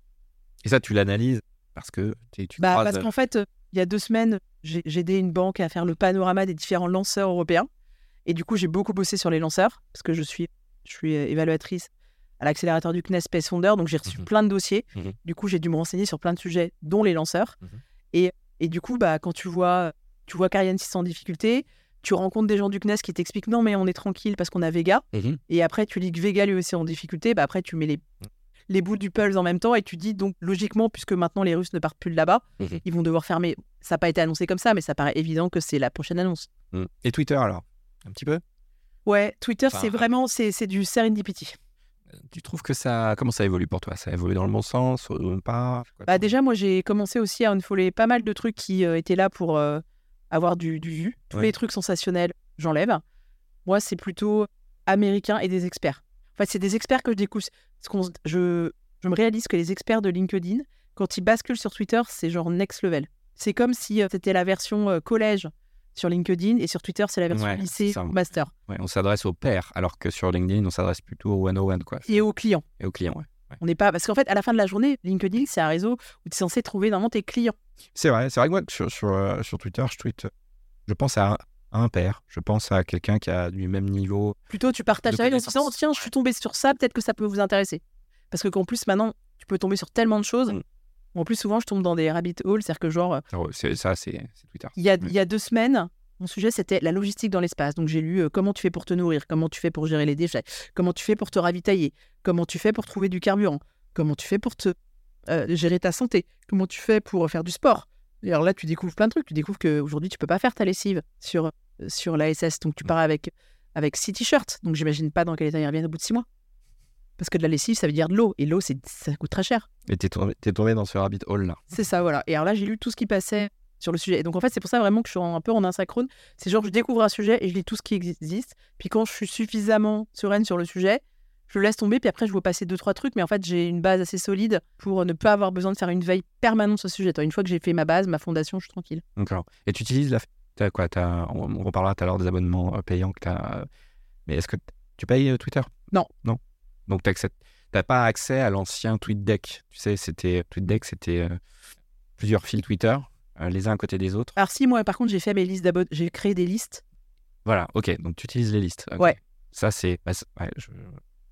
Et ça, tu l'analyses parce que tu Bah, parce qu'en fait, euh, il y a deux semaines, j'ai aidé une banque à faire le panorama des différents lanceurs européens. Et du coup, j'ai beaucoup bossé sur les lanceurs, parce que je suis, je suis euh, évaluatrice à l'accélérateur du CNES Space Founder, donc j'ai reçu Mhm. plein de dossiers. Mhm. Du coup, j'ai dû me renseigner sur plein de sujets, dont les lanceurs. Mhm. Et, et du coup, bah, quand tu vois, tu vois qu'Ariane 6 en difficulté, tu rencontres des gens du CNES qui t'expliquent non, mais on est tranquille parce qu'on a Vega. Et après, tu lis que Vega lui aussi est en difficulté. Bah, après, tu mets les, les bouts du puzzle en même temps et tu dis donc logiquement, puisque maintenant les Russes ne partent plus de là-bas, ils vont devoir fermer. Ça n'a pas été annoncé comme ça, mais ça paraît évident que c'est la prochaine annonce. Et Twitter alors? Un petit peu Ouais, Twitter, Enfin, c'est vraiment c'est c'est du serendipity. Tu trouves que ça. Comment ça évolue pour toi? Ça évolue dans le bon sens ou pas? Bah, déjà, moi, j'ai commencé aussi à unfollower pas mal de trucs qui euh, étaient là pour euh, avoir du, du vu. Tous Ouais. les trucs sensationnels, j'enlève. Moi, c'est plutôt américain et des experts. En fait, c'est des experts que je découvre. Qu'on je, je me réalise que les experts de LinkedIn, quand ils basculent sur Twitter, c'est genre next level. C'est comme si euh, c'était la version euh, collège sur LinkedIn et sur Twitter, c'est la version Ouais, lycée ça. master. Ouais, on s'adresse aux pairs, alors que sur LinkedIn, on s'adresse plutôt au one-on-one, quoi. Et aux clients. Et aux clients, ouais. On n'est pas. Parce qu'en fait, à la fin de la journée, LinkedIn, c'est un réseau où tu es censé trouver normalement tes clients. C'est vrai, c'est vrai que moi, sur, sur, euh, sur Twitter, je je pense à un, à un pair, je pense à quelqu'un qui a du même niveau. Plutôt, tu partages vie en disant tiens, je suis tombé sur ça, peut-être que ça peut vous intéresser. Parce que qu'en plus, maintenant, tu peux tomber sur tellement de choses. Mm. En plus, souvent, je tombe dans des rabbit holes. C'est-à-dire que, genre, Alors, c'est- Ça, c'est Twitter. il y, a, il y a deux semaines, mon sujet, c'était la logistique dans l'espace. Donc, j'ai lu euh, comment tu fais pour te nourrir, comment tu fais pour gérer les déchets, comment tu fais pour te ravitailler, comment tu fais pour trouver du carburant, comment tu fais pour te euh, gérer ta santé, comment tu fais pour faire du sport? Et alors là, tu découvres plein de trucs. Tu découvres qu'aujourd'hui, tu peux pas faire ta lessive sur, euh, sur l'ASS. Donc, tu Mm. pars avec, avec six t-shirts. Donc, j'imagine pas dans quel état ils reviennent au bout de six mois. Parce que de la lessive, ça veut dire de l'eau. Et l'eau, c'est- ça coûte très cher. Et t'es tombé, t'es tombé dans ce rabbit hole là. C'est ça, voilà. Et alors là, j'ai lu tout ce qui passait sur le sujet. Et donc, en fait, c'est pour ça vraiment que je suis un peu en asynchrone. C'est genre, je découvre un sujet et je lis tout ce qui existe. Puis quand je suis suffisamment sereine sur le sujet, je le laisse tomber. Puis après, je vois passer deux, trois trucs. Mais en fait, j'ai une base assez solide pour ne pas avoir besoin de faire une veille permanente sur ce sujet. Une fois que j'ai fait ma base, ma fondation, je suis tranquille. D'accord. Et tu utilises la. T'as quoi on, reparlera tout à l'heure des abonnements euh, payants que tu as. Mais est-ce que tu payes euh, Twitter? Non. Non. Donc tu n'as pas accès à l'ancien TweetDeck. Tu sais, c'était TweetDeck, c'était euh, plusieurs fils Twitter, euh, les uns à côté des autres. Alors si, moi, par contre, j'ai fait mes listes d'abonnés. J'ai créé des listes Voilà, ok. Donc tu utilises les listes. Ouais. Ça, c'est. bah, c'est- ouais, je-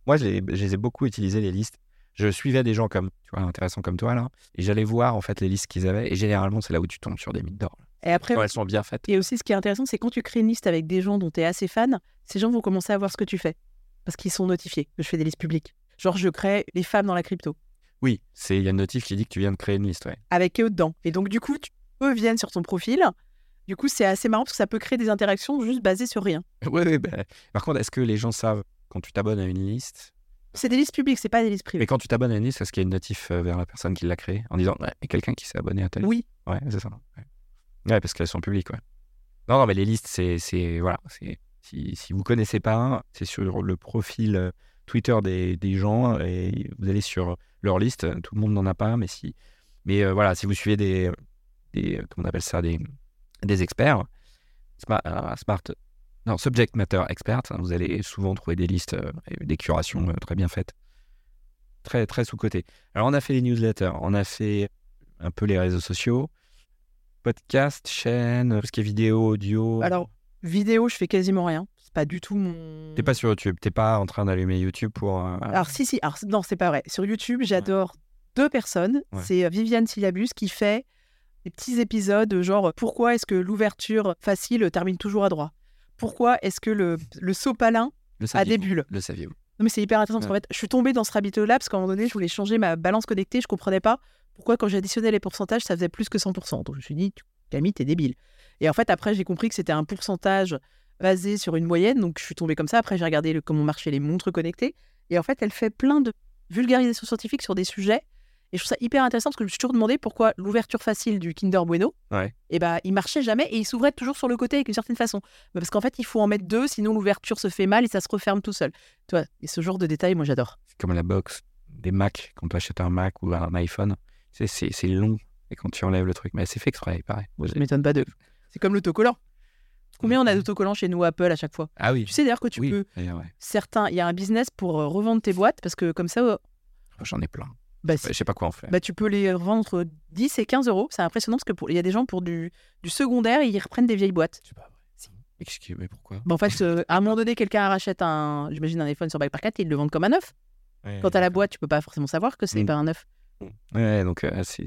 Moi, je les ai beaucoup utilisées, les listes. Je suivais des gens comme, tu vois, intéressants comme toi, là. Et j'allais voir, en fait, les listes qu'ils avaient. Et généralement, c'est là où tu tombes sur des mythes d'or. Et après, Quand elles sont bien faites. Et aussi, ce qui est intéressant, c'est quand tu crées une liste avec des gens dont tu es assez fan, ces gens vont commencer à voir ce que tu fais. Parce qu'ils sont notifiés que je fais des listes publiques. Genre, je crée les femmes dans la crypto, Oui, c'est il y a une notif qui dit que tu viens de créer une liste, ouais. avec eux dedans. Et donc, du coup, tu, eux viennent sur ton profil. Du coup, c'est assez marrant parce que ça peut créer des interactions juste basées sur rien. [laughs] Ouais, ouais, bah, Par contre, est-ce que les gens savent quand tu t'abonnes à une liste? C'est des listes publiques, c'est pas des listes privées. Mais quand tu t'abonnes à une liste, est-ce qu'il y a une notif euh, vers la personne qui l'a créée en disant ouais, il y a quelqu'un qui s'est abonné à telle? Liste Oui, Ouais, c'est ça. Ouais, Ouais, parce qu'elles sont publiques, ouais. Non, non, mais les listes, c'est. c'est- Voilà. c'est- Si, vous connaissez pas, c'est sur le profil euh, Twitter des, gens et vous allez sur leur liste. Tout le monde n'en a pas, mais si. Mais euh, voilà, si vous suivez des. des comment on appelle ça Des, experts. Smart, euh, non, subject matter experts, hein, vous allez souvent trouver des listes euh, des curations euh, très bien faites. Très, très sous-côté. Alors, on a fait les newsletters, on a fait un peu les réseaux sociaux, podcast, chaîne, tout ce qui est vidéo, audio. alors, vidéo, je fais quasiment rien. C'est pas du tout mon. T'es pas sur YouTube, t'es pas en train d'allumer YouTube pour. euh, Alors, si, si. Alors, non, c'est pas vrai. Sur YouTube, j'adore deux personnes. Ouais. C'est euh, Viviane Syllabus qui fait des petits épisodes, euh, genre pourquoi est-ce que l'ouverture facile termine toujours à droite? Pourquoi est-ce que le, le sopalin le a des bulles? Le saviez-vous Non, mais c'est hyper intéressant parce qu'en fait, je suis tombée dans ce rabbit hole là parce qu'à un moment donné, je voulais changer ma balance connectée. Je comprenais pas pourquoi, quand j'additionnais les pourcentages, ça faisait plus que 100%. Donc, je me suis dit, Camille, t'es débile. Et en fait, après, j'ai compris que c'était un pourcentage basé sur une moyenne. Donc, je suis tombée comme ça. Après, j'ai regardé le- comment marchaient les montres connectées. Et en fait, elle fait plein de vulgarisation scientifique sur des sujets. Et je trouve ça hyper intéressant parce que je me suis toujours demandé pourquoi l'ouverture facile du Kinder Bueno, Ouais. et ben, il marchait jamais et il s'ouvrait toujours sur le côté avec une certaine façon. Bah, Parce qu'en fait, il faut en mettre deux, sinon l'ouverture se fait mal et ça se referme tout seul. Tu vois, et ce genre de détails, moi, j'adore. C'est comme la box des Mac, quand tu achètes un Mac ou un iPhone. C'est long. Et quand tu enlèves le truc, mais c'est fait exprès, pareil. Vous- Ça m'étonne pas de. C'est comme l'autocollant. Combien on a d'autocollants chez nous Apple à chaque fois? Ah oui. Tu sais d'ailleurs que tu oui, peux. ouais. Certains, il y a un business pour euh, revendre tes boîtes parce que comme ça, euh, J'en ai plein. bah, si- Je sais pas quoi en faire. bah, tu peux les revendre entre 10 et 15 euros. C'est impressionnant parce que pour- il y a des gens pour du, du secondaire, ils reprennent des vieilles boîtes. C'est pas vrai. Excuse, mais pourquoi? Bah, en fait, euh, à un moment donné, quelqu'un rachète un, j'imagine un iPhone sur Bike 4 et ils le vendent comme un neuf. Quand t'as la boîte, tu peux pas forcément savoir que c'est Mm. pas un neuf. Ouais, donc euh, c'est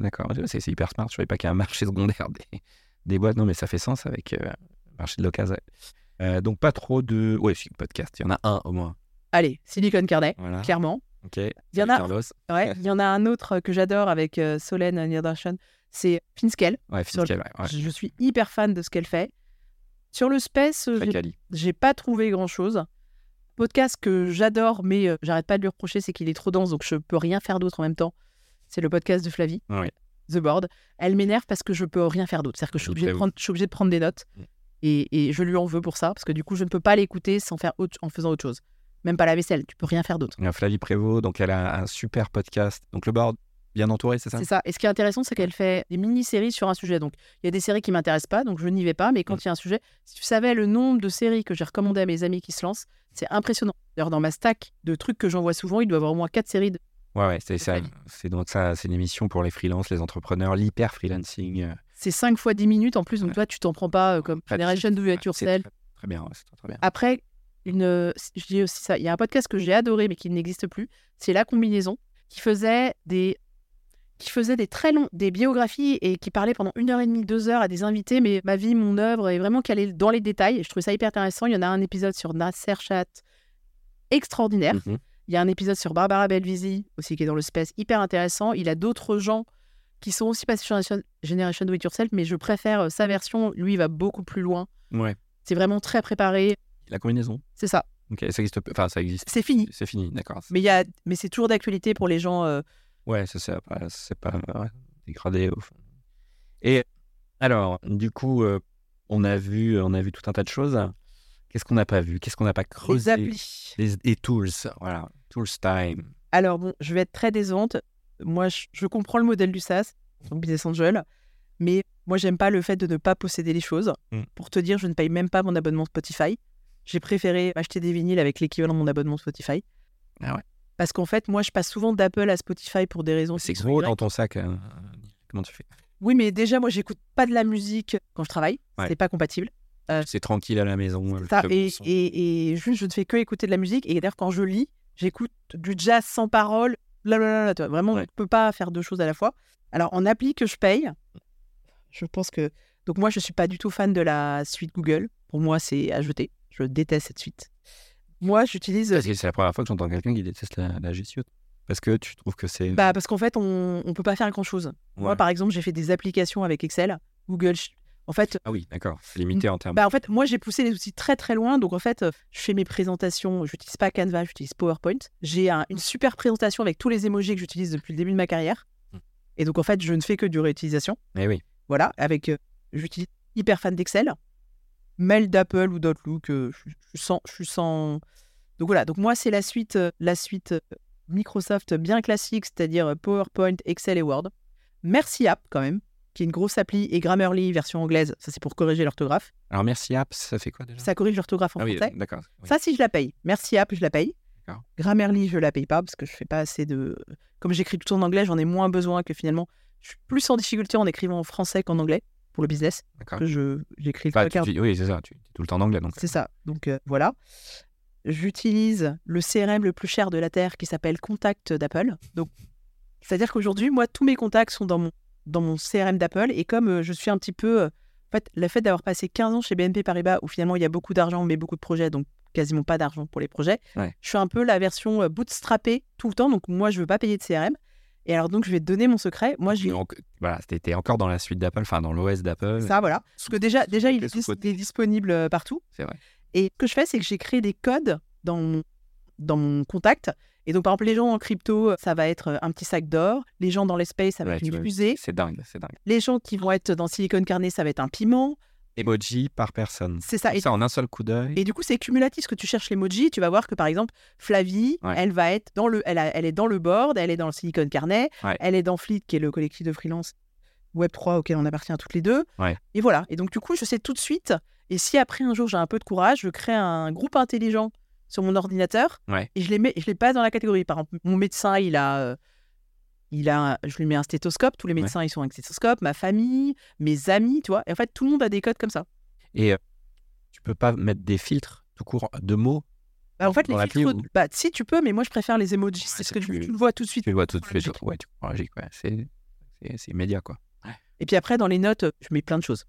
d'accord, c'est c'est hyper smart. Je savais pas qu'il y a un marché secondaire des, des boîtes. Non, mais ça fait sens avec euh, marché de l'occasion. Euh, donc pas trop de. Ouais, si, podcast. Il y en a un au moins. Allez, Silicon Carnet, Voilà. clairement. Ok. Il y en a- Carlos. Ouais, il y en a un autre que j'adore avec euh, Solène Nirdarshan, c'est Finscale. Ouais, le- ouais. Je suis hyper fan de ce qu'elle fait. Sur le space, j'ai- pas trouvé grand chose. Podcast que j'adore, mais euh, j'arrête pas de lui reprocher, c'est qu'il est trop dense, donc je peux rien faire d'autre en même temps. C'est le podcast de Flavie, oui. The Board. Elle m'énerve parce que je peux rien faire d'autre. C'est-à-dire que je suis, obligée de prendre, je suis obligée de prendre des notes. Mm. Et, et je lui en veux pour ça, parce que du coup, je ne peux pas l'écouter sans faire autre, en faisant autre chose. Même pas la vaisselle, tu peux rien faire d'autre. Il y a Flavie Prévost, donc elle a un super podcast. Donc le board bien entouré, c'est ça? C'est ça. Et ce qui est intéressant, c'est qu'elle fait des mini-séries sur un sujet. Donc, il y a des séries qui m'intéressent pas, donc je n'y vais pas. Mais quand Mm. il y a un sujet, si tu savais le nombre de séries que j'ai recommandées à mes amis qui se lancent, c'est impressionnant. D'ailleurs, dans ma stack de trucs que j'envoie souvent, il doit y avoir au moins quatre séries. Ouais, ouais, c'est ça. C'est donc ça, c'est une émission pour les freelances, les entrepreneurs, l'hyper freelancing. euh, C'est 5 fois 10 minutes en plus, donc Ouais. toi, tu t'en prends pas euh, comme Generation Do It Yourself. Très, très bien, très, très bien. Après, une, euh, je dis aussi ça. Il y a un podcast que j'ai adoré, mais qui n'existe plus. C'est La Combinaison, qui faisait des qui faisait des très longs, des biographies et qui parlait pendant une heure et demie, deux heures à des invités, mais ma vie, mon œuvre, est vraiment calée dans les détails. Et je trouvais ça hyper intéressant. Il y en a un épisode sur Nasser Chat extraordinaire. Mhm. Il y a un épisode sur Barbara Belvisi aussi qui est dans le space hyper intéressant. Il a d'autres gens qui sont aussi passés sur Generation- Do It Yourself, mais je préfère euh, sa version. Lui, il va beaucoup plus loin. Ouais. C'est vraiment très préparé. La combinaison. C'est ça. Ok, ça existe. Enfin, ça existe. C'est fini. C'est fini, d'accord. Mais, il y a... mais c'est toujours d'actualité pour les gens. euh, Ouais, ça c'est pas, c'est pas ouais, dégradé au fond. Et alors, du coup, euh, on a vu, on a vu tout un tas de choses. Qu'est-ce qu'on n'a pas vu? Qu'est-ce qu'on n'a pas les creusé applis. Les, les tools, voilà, tools time. Alors, bon, je vais être très décevante. Moi, je, je comprends le modèle du SaaS, donc Business Angel, mais moi, j'aime pas le fait de ne pas posséder les choses. Mm. Pour te dire, je ne paye même pas mon abonnement Spotify. J'ai préféré acheter des vinyles avec l'équivalent de mon abonnement Spotify. Ah ouais. Parce qu'en fait, moi, je passe souvent d'Apple à Spotify pour des raisons. C'est gros dans ton sac. hein. Comment tu fais? Oui, mais déjà, moi, j'écoute pas de la musique quand je travaille. Ouais. C'est pas compatible. Euh, C'est tranquille à la maison. Ça, club et, son. et, et juste, je ne fais que écouter de la musique. Et d'ailleurs, quand je lis, j'écoute du jazz sans parole. Blablabla, tu vois. Vraiment, Ouais. on ne peut pas faire deux choses à la fois. Alors, en appli que je paye, je pense que. Donc, moi, je ne suis pas du tout fan de la suite Google. Pour moi, c'est à jeter. Je déteste cette suite. Moi, j'utilise. Parce que c'est la première fois que j'entends quelqu'un qui déteste la, la G Suite. Parce que tu trouves que c'est. Bah, parce qu'en fait, on ne peut pas faire grand-chose. Moi, par exemple, j'ai fait des applications avec Excel. Google. En fait, Ah oui, d'accord. Limité en termes. Bah, en fait, moi, j'ai poussé les outils très très loin. Donc, en fait, euh, je fais mes présentations. Je n'utilise pas Canva, j'utilise PowerPoint. J'ai un- une super présentation avec tous les emojis que j'utilise depuis le début de ma carrière. Hmm. Et donc, en fait, je ne fais que du réutilisation. Eh oui. Voilà, avec. euh, j'utilise hyper fan d'Excel. Mail d'Apple ou d'Outlook, euh, je, sans, je suis sans. Donc voilà, donc moi, c'est la suite, euh, la suite Microsoft bien classique, c'est-à-dire PowerPoint, Excel et Word. Merci App, quand même, qui est une grosse appli, et Grammarly, version anglaise. Ça, c'est pour corriger l'orthographe. Alors merci Apps, ça fait quoi déjà? Ça corrige l'orthographe en Ah oui, français. d'accord. oui. Ça, si je la paye. Merci App, je la paye. Grammarly, je la paye pas parce que je fais pas assez de. Comme j'écris tout en anglais, j'en ai moins besoin que finalement. Je suis plus en difficulté en écrivant en français qu'en anglais pour le business. D'accord. Que je j'écris le Bah, tu oui, c'est ça. Tu es tout le temps en anglais. Donc. C'est ça. Donc euh, voilà. J'utilise le CRM le plus cher de la terre qui s'appelle Contact d'Apple. Donc, c'est-à-dire qu'aujourd'hui, moi, tous mes contacts sont dans mon, dans mon CRM d'Apple. Et comme euh, je suis un petit peu. euh, en fait, le fait d'avoir passé 15 ans chez BNP Paribas, où finalement il y a beaucoup d'argent, mais beaucoup de projets, donc quasiment pas d'argent pour les projets, Ouais. je suis un peu la version euh, bootstrappée tout le temps. Donc, moi, je veux pas payer de CRM. Et alors, donc, je vais te donner mon secret. Moi, j'ai. Donc, voilà, c'était encore dans la suite d'Apple, enfin dans l'OS d'Apple. Ça, voilà. Parce que déjà, déjà il, est il est disponible partout. C'est vrai. Et ce que je fais, c'est que j'ai créé des codes dans mon, dans mon contact. Et donc, par exemple, les gens en crypto, ça va être euh, un petit sac d'or. Les gens dans l'espace, ça va Ouais, être une fusée. C'est dingue, c'est dingue. Les gens qui vont être dans Silicon Carnet, ça va être un piment. Emoji par personne. C'est ça. Tout Et, ça en un seul coup d'œil. et du coup, c'est cumulatif. Ce que tu cherches l'emoji, tu vas voir que, par exemple, Flavie, Ouais. elle va être dans le, elle, a- elle est dans le board, elle est dans le Silicon Carnet, Ouais. elle est dans Fleet, qui est le collectif de freelance Web3 auquel on appartient toutes les deux. Ouais. Et voilà. Et donc, du coup, je sais tout de suite. Et si après un jour j'ai un peu de courage, je crée un groupe intelligent sur mon ordinateur Ouais. et je les mets, je les passe dans la catégorie. Par exemple, mon médecin, il a, euh, il a, je lui mets un stéthoscope. Tous les Ouais. médecins, ils sont avec stéthoscope. Ma famille, mes amis, tu vois. Et en fait, tout le monde a des codes comme ça. Et euh, tu peux pas mettre des filtres tout court de mots. Bah, en fait, les filtres, ou- bah, si tu peux, mais moi, je préfère les emojis. c'est c'est ce que tu le vois tout de suite. Tu le vois tout de suite. Ouais, tu logique. Ouais. C'est, immédiat, quoi. Et puis après, dans les notes, je mets plein de choses.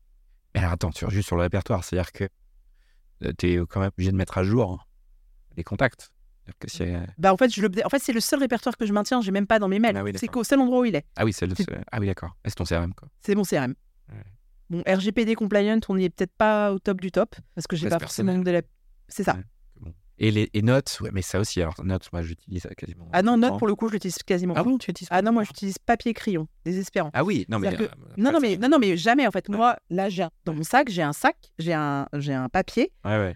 Mais alors, attends, sur, juste sur le répertoire, c'est-à-dire que tu es quand même obligé de mettre à jour les contacts. Que c'est- Bah, en fait, je le... en fait, c'est le seul répertoire que je maintiens. J'ai même pas dans mes mails. Ah oui, c'est qu'au seul endroit où il est. Ah oui, c'est le... [laughs] Ah oui, d'accord. Ah, C'est ton CRM, quoi. C'est mon CRM. Ouais. Bon, RGPD compliant, on n'y est peut-être pas au top du top parce que j'ai Reste pas forcément de la... C'est ça. Ouais. Bon. Et les et notes, ouais, mais ça aussi, alors notes, moi j'utilise ça quasiment. Ah non, tout le note temps. pour le coup, je l'utilise quasiment. Ah bon, tu utilises Ah non, moi j'utilise papier crayon, désespérant. Ah oui, non mais. C'est-à-dire euh, Non, non, mais, non, non, mais jamais en fait. Moi, là, j'ai un- dans mon sac, j'ai un sac, j'ai un, j'ai un papier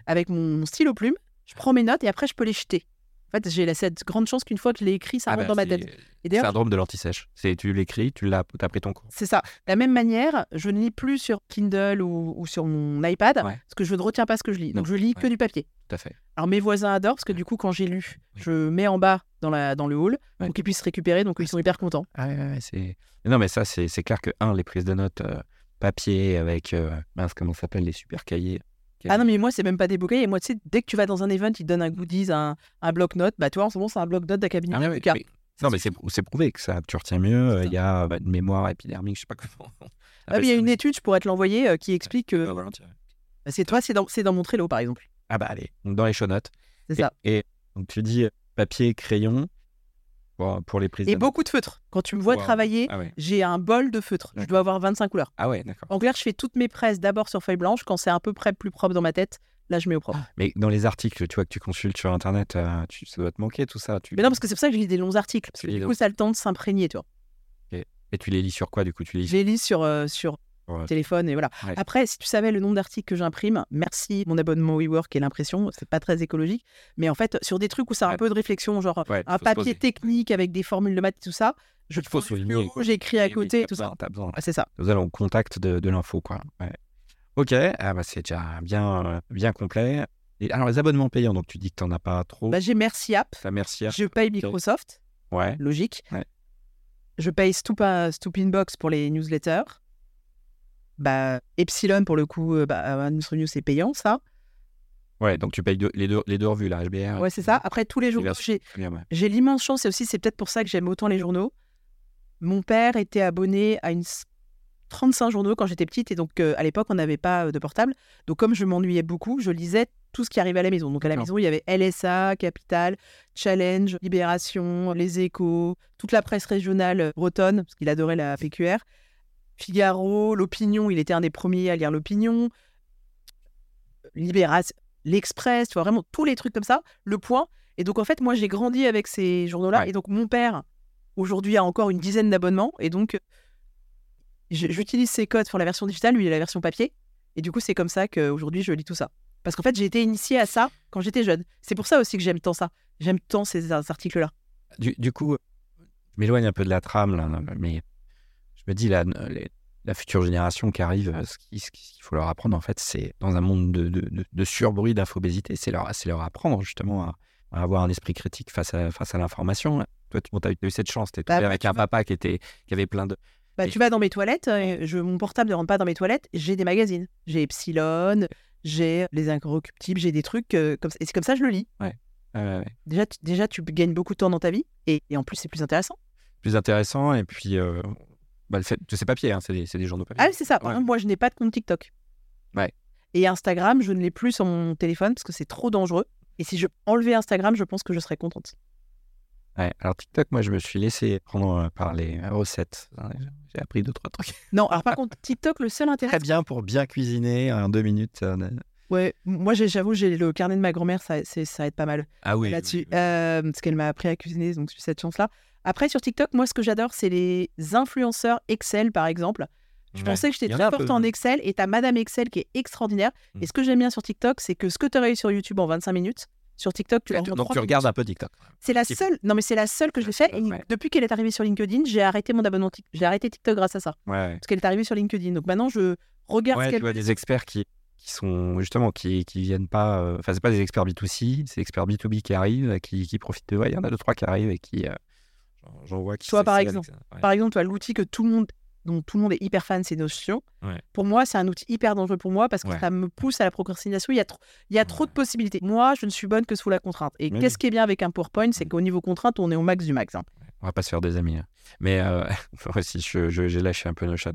avec mon stylo plume. Je prends mes notes et après, je peux les jeter. En fait, j'ai cette grande chance qu'une fois que je l'ai écrit, ça Ah rentre bah, dans ma tête. Et d'ailleurs, Syndrome de l'anti-sèche. C'est tu l'écris, tu l'as, t'as pris ton cours. c'est ça. De la même manière, je ne lis plus sur Kindle ou, ou sur mon iPad Ouais. parce que je ne retiens pas ce que je lis. Donc, Non, je lis que du papier. Tout à fait. Alors mes voisins adorent parce que du coup quand j'ai lu, je mets en bas dans, la, dans le hall Ouais. pour qu'ils puissent récupérer, donc ils sont hyper contents. Ah ouais, ouais, ouais, c'est. Non mais ça, c'est clair que un, les prises de notes euh, papier avec euh, mince comment ça s'appelle les super cahiers. Ah non mais moi c'est même pas des bouquets, et moi tu sais dès que tu vas dans un event, ils te donnent un goodies, un, un bloc-notes, bah toi en ce moment c'est un bloc-notes d'académie. Ah Non mais c'est prouvé que ça tu retiens mieux. euh, Il y a bah, une mémoire épidermique, je sais pas comment. Ah, il y a une étude, je pourrais te l'envoyer, euh, qui explique que Ah, bah, c'est toi, c'est dans, mon Trello par exemple. Ah bah allez, donc dans les show notes. C'est Et- ça. Et, donc tu dis euh, papier, crayon pour, pour les prises Et beaucoup de feutres. Quand tu me vois Wow. travailler, Ah ouais, j'ai un bol de feutres. Je dois avoir 25 couleurs. ah ouais d'accord. En clair, je fais toutes mes presses d'abord sur feuille blanche. Quand c'est à peu près plus propre dans ma tête, là je mets au propre. Mais dans les articles, tu vois, que tu consultes sur Internet, euh, tu, ça doit te manquer tout ça. Tu... Mais non, parce que c'est pour ça que je lis des longs articles. Parce que du coup, ça a le temps de s'imprégner, tu vois. Et tu les lis sur quoi, du coup? Tu lis Je les lis sur, euh, sur téléphone et voilà. Ouais. Après, si tu savais le nombre d'articles que j'imprime, merci mon abonnement WeWork et l'impression, c'est pas très écologique, mais en fait sur des trucs où ça a un peu de réflexion, genre un papier technique avec des formules de maths et tout ça, je faut souligner, j'écris à oui, côté, tout ça. besoin, T'as besoin. Ouais, c'est ça. Nous allons au contact de, de l'info, quoi. Ouais. Ok, ah bah c'est déjà bien, euh, bien complet. Et alors les abonnements payants, donc tu dis que t'en as pas trop. Bah, j'ai Merci App, merci. à- je paye Microsoft, Ouais. logique. Ouais. Je paye Stupa, Stupinbox pour les newsletters. Bah, Epsilon, pour le coup, euh, bah, Administre News, c'est payant, ça. Ouais, donc tu payes deux- les, deux, les deux revues, la HBR. Ouais, c'est ça. Après, tous les journaux, versions j'ai ouais. l'immense chance, et aussi, c'est peut-être pour ça que j'aime autant les journaux. Mon père était abonné à une s- 35 journaux quand j'étais petite, et donc euh, à l'époque, on n'avait pas euh, de portable. Donc, comme je m'ennuyais beaucoup, je lisais tout ce qui arrivait à la maison. Donc, à la maison, il y avait LSA, Capital, Challenge, Libération, Les Échos, toute la presse régionale euh, bretonne, parce qu'il adorait la PQR. Figaro, l'Opinion, il était un des premiers à lire l'Opinion. Libération, l'Express, tu vois, vraiment tous les trucs comme ça, le point. Et donc, en fait, moi, j'ai grandi avec ces journaux-là. Ouais. Et donc, mon père, aujourd'hui, a encore une dizaine d'abonnements. Et donc, j'utilise ses codes pour la version digitale, lui, il a la version papier. Et du coup, c'est comme ça qu'aujourd'hui, je lis tout ça. Parce qu'en fait, j'ai été initiée à ça quand j'étais jeune. C'est pour ça aussi que j'aime tant ça. J'aime tant ces articles-là. Du, du coup, je m'éloigne un peu de la trame, là, mais me dis, la, les- la future génération qui arrive, euh, ce qui- ce qu'il faut leur apprendre, en fait, c'est dans un monde de, de, de- surbruit, d'infobésité, c'est leur, leur apprendre justement à, à avoir un esprit critique face à, face à l'information. Toi, tu as eu cette chance, tu es Bah, tombé bah, avec un papa qui, était, qui avait plein de. Bah, Et- tu vas dans mes toilettes, euh, je, mon portable ne rentre pas dans mes toilettes, j'ai des magazines. J'ai Epsilon, j'ai Les Incorruptibles, j'ai des trucs euh, comme ça. Et c'est comme ça que je le lis. Ouais, ouais. Déjà, tu- déjà, tu gagnes beaucoup de temps dans ta vie et, et en plus, c'est plus intéressant. Plus intéressant, et puis, euh, bah, c'est papier, hein, c'est des, des journaux papier. Ah, oui, c'est ça. Par Ouais. exemple, moi, je n'ai pas de compte TikTok. Ouais. Et Instagram, je ne l'ai plus sur mon téléphone parce que c'est trop dangereux. Et si je enlevais Instagram, je pense que je serais contente. Ouais, alors TikTok, moi, je me suis laissé prendre euh, par les recettes. hein, J'ai appris deux, trois trucs. Non, alors par contre, TikTok, le seul intérêt. Très bien pour bien cuisiner en deux minutes. euh, Ouais, moi, j'avoue, j'ai le carnet de ma grand-mère, ça, ça aide pas mal. Ah oui. là-dessus, euh, parce qu'elle m'a appris à cuisiner, donc j'ai cette chance-là. Après, sur TikTok, moi, ce que j'adore, c'est les influenceurs Excel, par exemple. Je pensais que j'étais très forte peu. en Excel, et t'as Madame Excel qui est extraordinaire. Mm. Et ce que j'aime bien sur TikTok, c'est que ce que tu aurais eu sur YouTube en 25 minutes, sur TikTok, tu l'as en Donc trois tu regardes un peu TikTok. C'est la seule. Non, mais c'est la seule que j'ai fait. Et Ouais. depuis qu'elle est arrivée sur LinkedIn, j'ai arrêté mon abonnement. Tik- J'ai arrêté TikTok grâce à ça, Ouais, parce qu'elle est arrivée sur LinkedIn. Donc maintenant, je regarde Ouais, ce tu vois des experts qui, qui sont justement qui, qui viennent pas. euh, Enfin, c'est pas des experts B2C, c'est des experts B2B qui arrivent, qui, qui profitent de. Ouais, il y en a deux trois qui arrivent et qui. euh, j'en- vois qui. Toi, par exemple. Ouais. Par exemple, l'outil que tout le monde, dont tout le monde est hyper fan, c'est Notion. Ouais. Pour moi, c'est un outil hyper dangereux pour moi parce que Ouais. ça me pousse à la procrastination. Il y a trop, il y a trop de possibilités. Moi, je ne suis bonne que sous la contrainte. Et qu'est-ce oui. qui est bien avec un PowerPoint, c'est qu'au niveau contrainte, on est au max du max. hein. On va pas se faire des amis. hein. Mais euh, [laughs] moi aussi, je- je- j'ai lâché un peu Notion.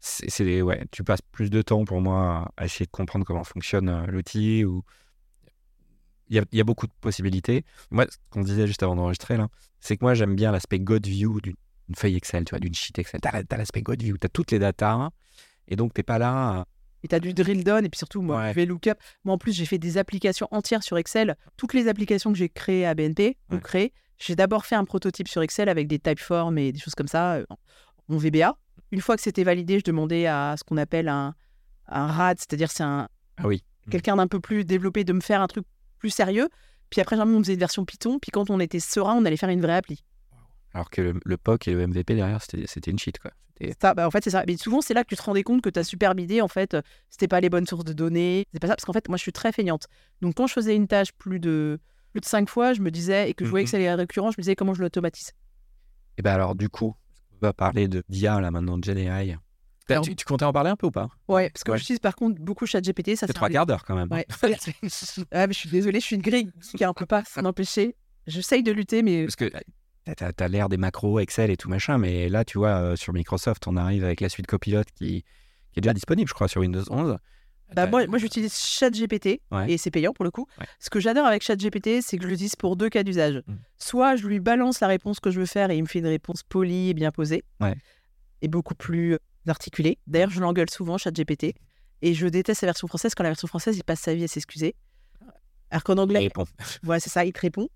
C'est, ouais, tu passes plus de temps pour moi à essayer de comprendre comment fonctionne euh, l'outil. Ou... Il, y a, il y a beaucoup de possibilités. Moi, ce qu'on disait juste avant d'enregistrer, là, c'est que moi, j'aime bien l'aspect God View d'une feuille Excel, tu vois, d'une sheet Excel. Tu as, l'aspect God View, tu as toutes les datas. et donc, tu n'es pas là. Et tu as du drill down. Et puis surtout, moi, Ouais. je vais lookup. Moi, en plus, j'ai fait des applications entières sur Excel. Toutes les applications que j'ai créées à BNP, ou Ouais. créées, j'ai d'abord fait un prototype sur Excel avec des typeforms et des choses comme ça, euh, en VBA. Une fois que c'était validé, je demandais à ce qu'on appelle un, un RAD, c'est-à-dire c'est un, Ah oui. quelqu'un d'un peu plus développé de me faire un truc plus sérieux. Puis après, on faisait une version Python. Puis quand on était serein, on allait faire une vraie appli. Alors que le, le POC et le MVP derrière, c'était, une cheat. Quoi. Ça, bah, en fait, c'est ça. Mais souvent, c'est là que tu te rendais compte que ta super idée, en fait, euh, c'était pas les bonnes sources de données. C'est pas ça. Parce qu'en fait, moi, je suis très feignante. Donc, quand je faisais une tâche plus de, plus de cinq fois, je me disais, et que je voyais que Mhm. ça allait récurrent, je me disais comment je l'automatise? Et ben alors, du coup, on va parler de d'IA, là, maintenant, de GenAI. Alors- Tu, tu comptais en parler un peu ou pas? Ouais, parce que Ouais. j'utilise par contre beaucoup ChatGPT. Ça C'est trois quarts d'heure quand même. Ouais. [laughs] Ah, mais je suis désolée, je suis une grille qui a un peu pas [laughs] s'en empêcher. J'essaye de lutter, mais Parce que t'as as, l'air des macros, Excel et tout machin, mais là, tu vois, euh, sur Microsoft, on arrive avec la suite Copilot qui, qui est déjà disponible, je crois, sur Windows 11. Bah, moi, moi j'utilise ChatGPT Ouais. et c'est payant pour le coup. Ouais. Ce que j'adore avec ChatGPT, c'est que je l'utilise pour deux cas d'usage. Mm. Soit je lui balance la réponse que je veux faire et il me fait une réponse polie et bien posée. Ouais. Et beaucoup plus articulée. D'ailleurs, je l'engueule souvent, ChatGPT. Et je déteste la version française. Quand la version française, il passe sa vie à s'excuser. Alors qu'en Il anglais, répond. [laughs] voilà, c'est ça, il te répond.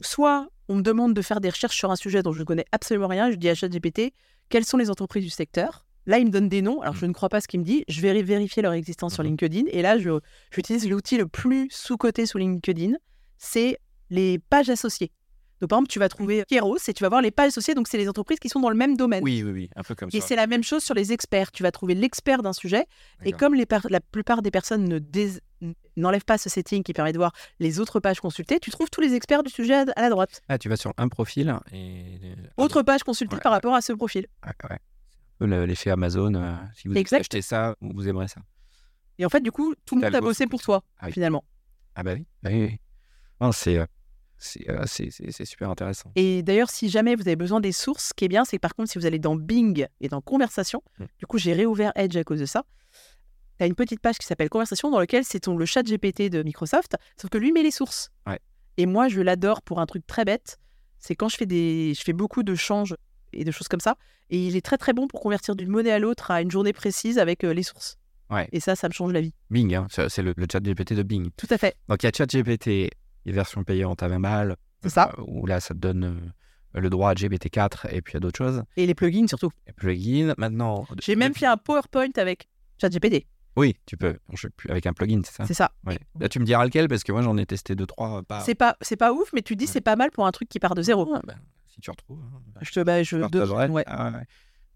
Soit on me demande de faire des recherches sur un sujet dont je ne connais absolument rien. Je dis à ChatGPT quelles sont les entreprises du secteur? Là, il me donne des noms. Alors, je ne crois pas ce qu'il me dit. Je vais vé- vérifier leur existence sur Mhm. LinkedIn. Et là, j'utilise l'outil le plus sous-coté sur LinkedIn. C'est les pages associées. Donc, par exemple, tu vas trouver Keros et tu vas voir les pages associées. Donc, c'est les entreprises qui sont dans le même domaine. Oui, oui, oui, un peu comme Et ça. c'est la même chose sur les experts. Tu vas trouver l'expert d'un sujet. Et comme les la plupart des personnes ne dés- pas ce setting qui permet de voir les autres pages consultées, tu trouves tous les experts du sujet à, la droite. Ah, tu vas sur un profil et. Autre page consultée Ouais. par rapport à ce profil. Ouais, ouais. le- l'effet Amazon. euh, si vous Exact. achetez ça, vous aimerez ça. Et en fait, du coup, tout le monde a bossé pour toi, Ah oui. finalement. Ah bah oui. bah oui, c'est, euh, c'est, euh, c'est, super intéressant. Et d'ailleurs, si jamais vous avez besoin des sources, ce qui est bien, c'est que par contre, si vous allez dans Bing et dans Conversation, Mm. du coup, j'ai réouvert Edge à cause de ça. Tu as une petite page qui s'appelle Conversation dans laquelle c'est le chat GPT de Microsoft, sauf que lui met les sources. Ouais. Et moi, je l'adore pour un truc très bête. C'est quand je fais, des, je fais beaucoup de changes et de choses comme ça. Et il est très très bon pour convertir d'une monnaie à l'autre à une journée précise avec euh, les sources. Ouais. Et ça, ça me change la vie. Bing, hein, c'est le, le chat GPT de Bing. Tout à fait. Donc il y a ChatGPT, les versions payantes à 20 balles, C'est ça. euh, où là ça te donne euh, le droit à GPT-4 et puis à d'autres choses. Et les plugins surtout. Et plugin, maintenant. J'ai même fait un PowerPoint avec ChatGPT. Oui, tu peux. Avec un plugin, c'est ça? C'est ça. Ouais. Là, tu me diras lequel parce que moi j'en ai testé deux trois. Pas... C'est pas, c'est pas ouf, mais tu te dis c'est pas mal pour un truc qui part de zéro. Ah, ben, si tu retrouves. hein, ben, Je te, bah, je, ouais. Ah, ouais.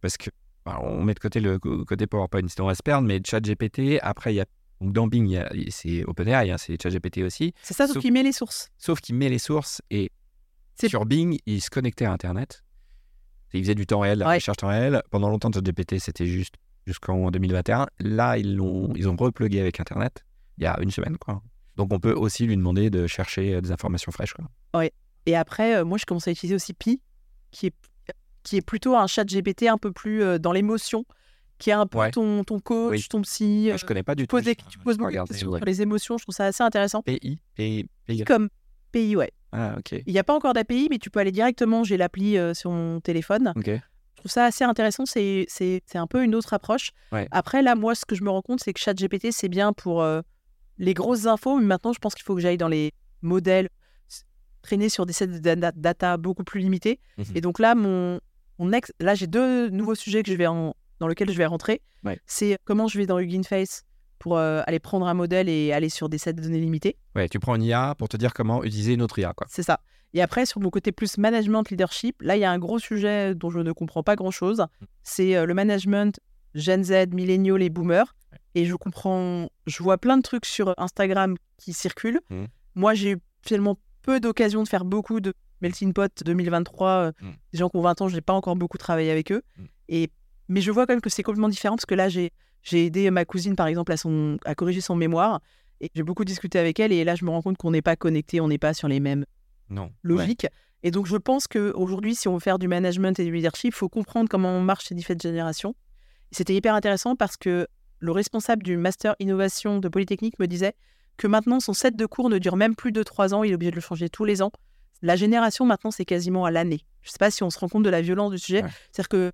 Parce que bah, on met de côté le côté PowerPoint, sinon on va se perdre. Mais ChatGPT, après il y a donc dans Bing, c'est OpenAI, hein, c'est ChatGPT aussi. C'est ça, sauf Sauf- qu'il met les sources. Sauf qu'il met les sources et sur Bing, il se connectait à Internet. Il faisait du temps réel, la Ouais. recherche temps réel. Pendant longtemps, ChatGPT, c'était juste jusqu'en 2021. Là, ils l'ont, ils ont replugué avec Internet il y a une semaine, quoi. Donc, on peut aussi lui demander de chercher euh, des informations fraîches, quoi. Et après, euh, moi, je commence à utiliser aussi Pi, qui est, qui est plutôt un chat GPT un peu plus euh, dans l'émotion, qui est un peu Ouais. ton, ton coach, Oui. ton psy. Moi, je connais pas du tu tout. poses, je- tu poses beaucoup de questions sur les émotions, je trouve ça assez intéressant. PI, PI, PI. Comme PI, ouais. Ah, ok. Il n'y a pas encore d'API, mais tu peux aller directement, j'ai l'appli euh, sur mon téléphone. Ok. Je trouve ça assez intéressant, c'est un peu une autre approche. Ouais. Après, là, moi, ce que je me rends compte, c'est que ChatGPT, c'est bien pour euh, les grosses infos, mais maintenant, je pense qu'il faut que j'aille dans les modèles, traîner sur des sets de data, beaucoup plus limités. Mhm. Et donc là, mon, mon ex, là, j'ai deux nouveaux sujets que je vais en- dans lesquels je vais rentrer. Ouais. C'est comment je vais dans Hugging Face pour euh, aller prendre un modèle et aller sur des sets de données limités. Ouais, tu prends une IA pour te dire comment utiliser une autre IA. C'est ça. Et après, sur mon côté plus management, leadership, là, il y a un gros sujet dont je ne comprends pas grand-chose. C'est euh, le management Gen Z, milléniaux, les boomers. Et je comprends, je vois plein de trucs sur Instagram qui circulent. Mhm. Moi, j'ai eu finalement peu d'occasion de faire beaucoup de melting pot 2023. euh, Mhm. Des gens qui ont 20 ans, je n'ai pas encore beaucoup travaillé avec eux. Et, mais je vois quand même que c'est complètement différent parce que là, j'ai j'ai aidé ma cousine, par exemple, à, son, à corriger son mémoire. Et j'ai beaucoup discuté avec elle. Et là, je me rends compte qu'on n'est pas connectés, on n'est pas sur les mêmes Non. Ouais. logique. Et donc, je pense qu'aujourd'hui, si on veut faire du management et du leadership, il faut comprendre comment marchent ces différentes générations. C'était hyper intéressant parce que le responsable du master innovation de Polytechnique me disait que maintenant, son set de cours ne dure même plus de trois ans. Il est obligé de le changer tous les ans. La génération, maintenant, c'est quasiment à l'année. Je ne sais pas si on se rend compte de la violence du sujet. Ouais. C'est-à-dire que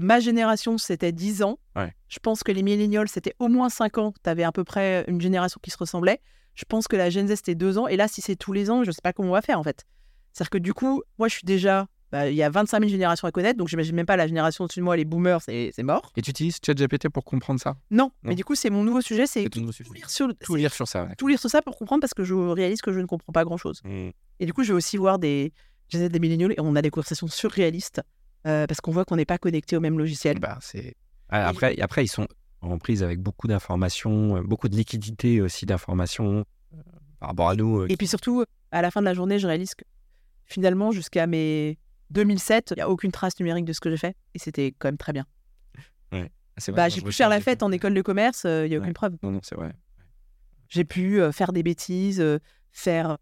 ma génération, c'était 10 ans. Ouais. Je pense que les millénials, c'était au moins 5 ans. Tu avais à peu près une génération qui se ressemblait. Je pense que la Gen Z, c'était 2 ans. Et là, si c'est tous les ans, je ne sais pas comment on va faire, en fait. C'est-à-dire que du coup, moi, je suis déjà... bah, Il y a 25 000 générations à connaître, donc j'imagine même pas la génération au-dessus de moi, les boomers, c'est mort. Et tu utilises ChatGPT pour comprendre ça? Non, Non. mais du coup, c'est mon nouveau sujet, c'est tout lire sur Tout lire sur ça, ouais. tout lire sur ça pour comprendre parce que je réalise que je ne comprends pas grand-chose. Mm. Et du coup, je vais aussi voir des des milléniaux et on a des conversations surréalistes euh, parce qu'on voit qu'on n'est pas connecté au même logiciel. Bah, c'est... Ah, après, après, ils sont en prise avec beaucoup d'informations, euh, beaucoup de liquidité aussi d'informations euh, par rapport à nous. euh, Et puis surtout, à la fin de la journée, je réalise que finalement, jusqu'à mes 2007, il n'y a aucune trace numérique de ce que j'ai fait. Et c'était quand même très bien. c'est vrai, Bah, j'ai pu faire la fête en école de commerce, euh, il n'y a Ouais. aucune preuve. Non, non, c'est vrai. J'ai pu euh, faire des bêtises, euh, faire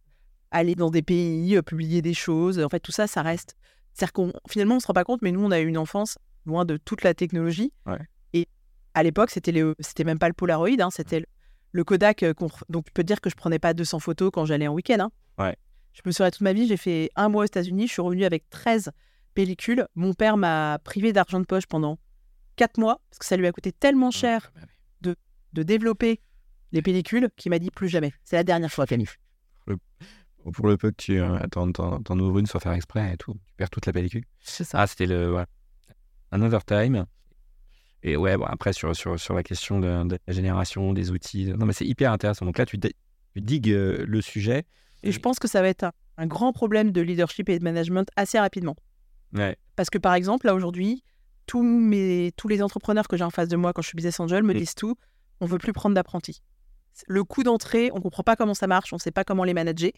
aller dans des pays, euh, publier des choses. En fait, tout ça, ça reste. C'est-à-dire qu'on finalement, on se rend pas compte, mais nous, on a eu une enfance loin de toute la technologie. Ouais. Et à l'époque, c'était c'était même pas le Polaroid, hein, c'était le... le Kodak. euh, Donc, je peux te dire que je prenais pas 200 photos quand j'allais en week-end. hein. Ouais. Je me souviens toute ma vie, j'ai fait un mois aux États-Unis, je suis revenue avec 13 pellicules. Mon père m'a privé d'argent de poche pendant 4 mois parce que ça lui a coûté tellement cher Ah, bah oui. de développer les pellicules qu'il m'a dit plus jamais. C'est la dernière fois, Camille. Pour le peu que tu euh, t'en, t'en, ouvres une sans faire exprès et tout, tu perds toute la pellicule. C'est ça. Ah, c'était le. Ouais. Another time. Et ouais, bon, après, sur, sur, sur la question de, de la génération, des outils. Non, mais c'est hyper intéressant. Donc là, tu, di- tu digues euh, le sujet. Et je pense que ça va être un, un grand problème de leadership et de management assez rapidement. Ouais. Parce que par exemple, là aujourd'hui, tous, mes, tous les entrepreneurs que j'ai en face de moi quand je suis business angel me Mm. disent tout, on veut plus prendre d'apprentis. Le coût d'entrée, on comprend pas comment ça marche, on sait pas comment les manager.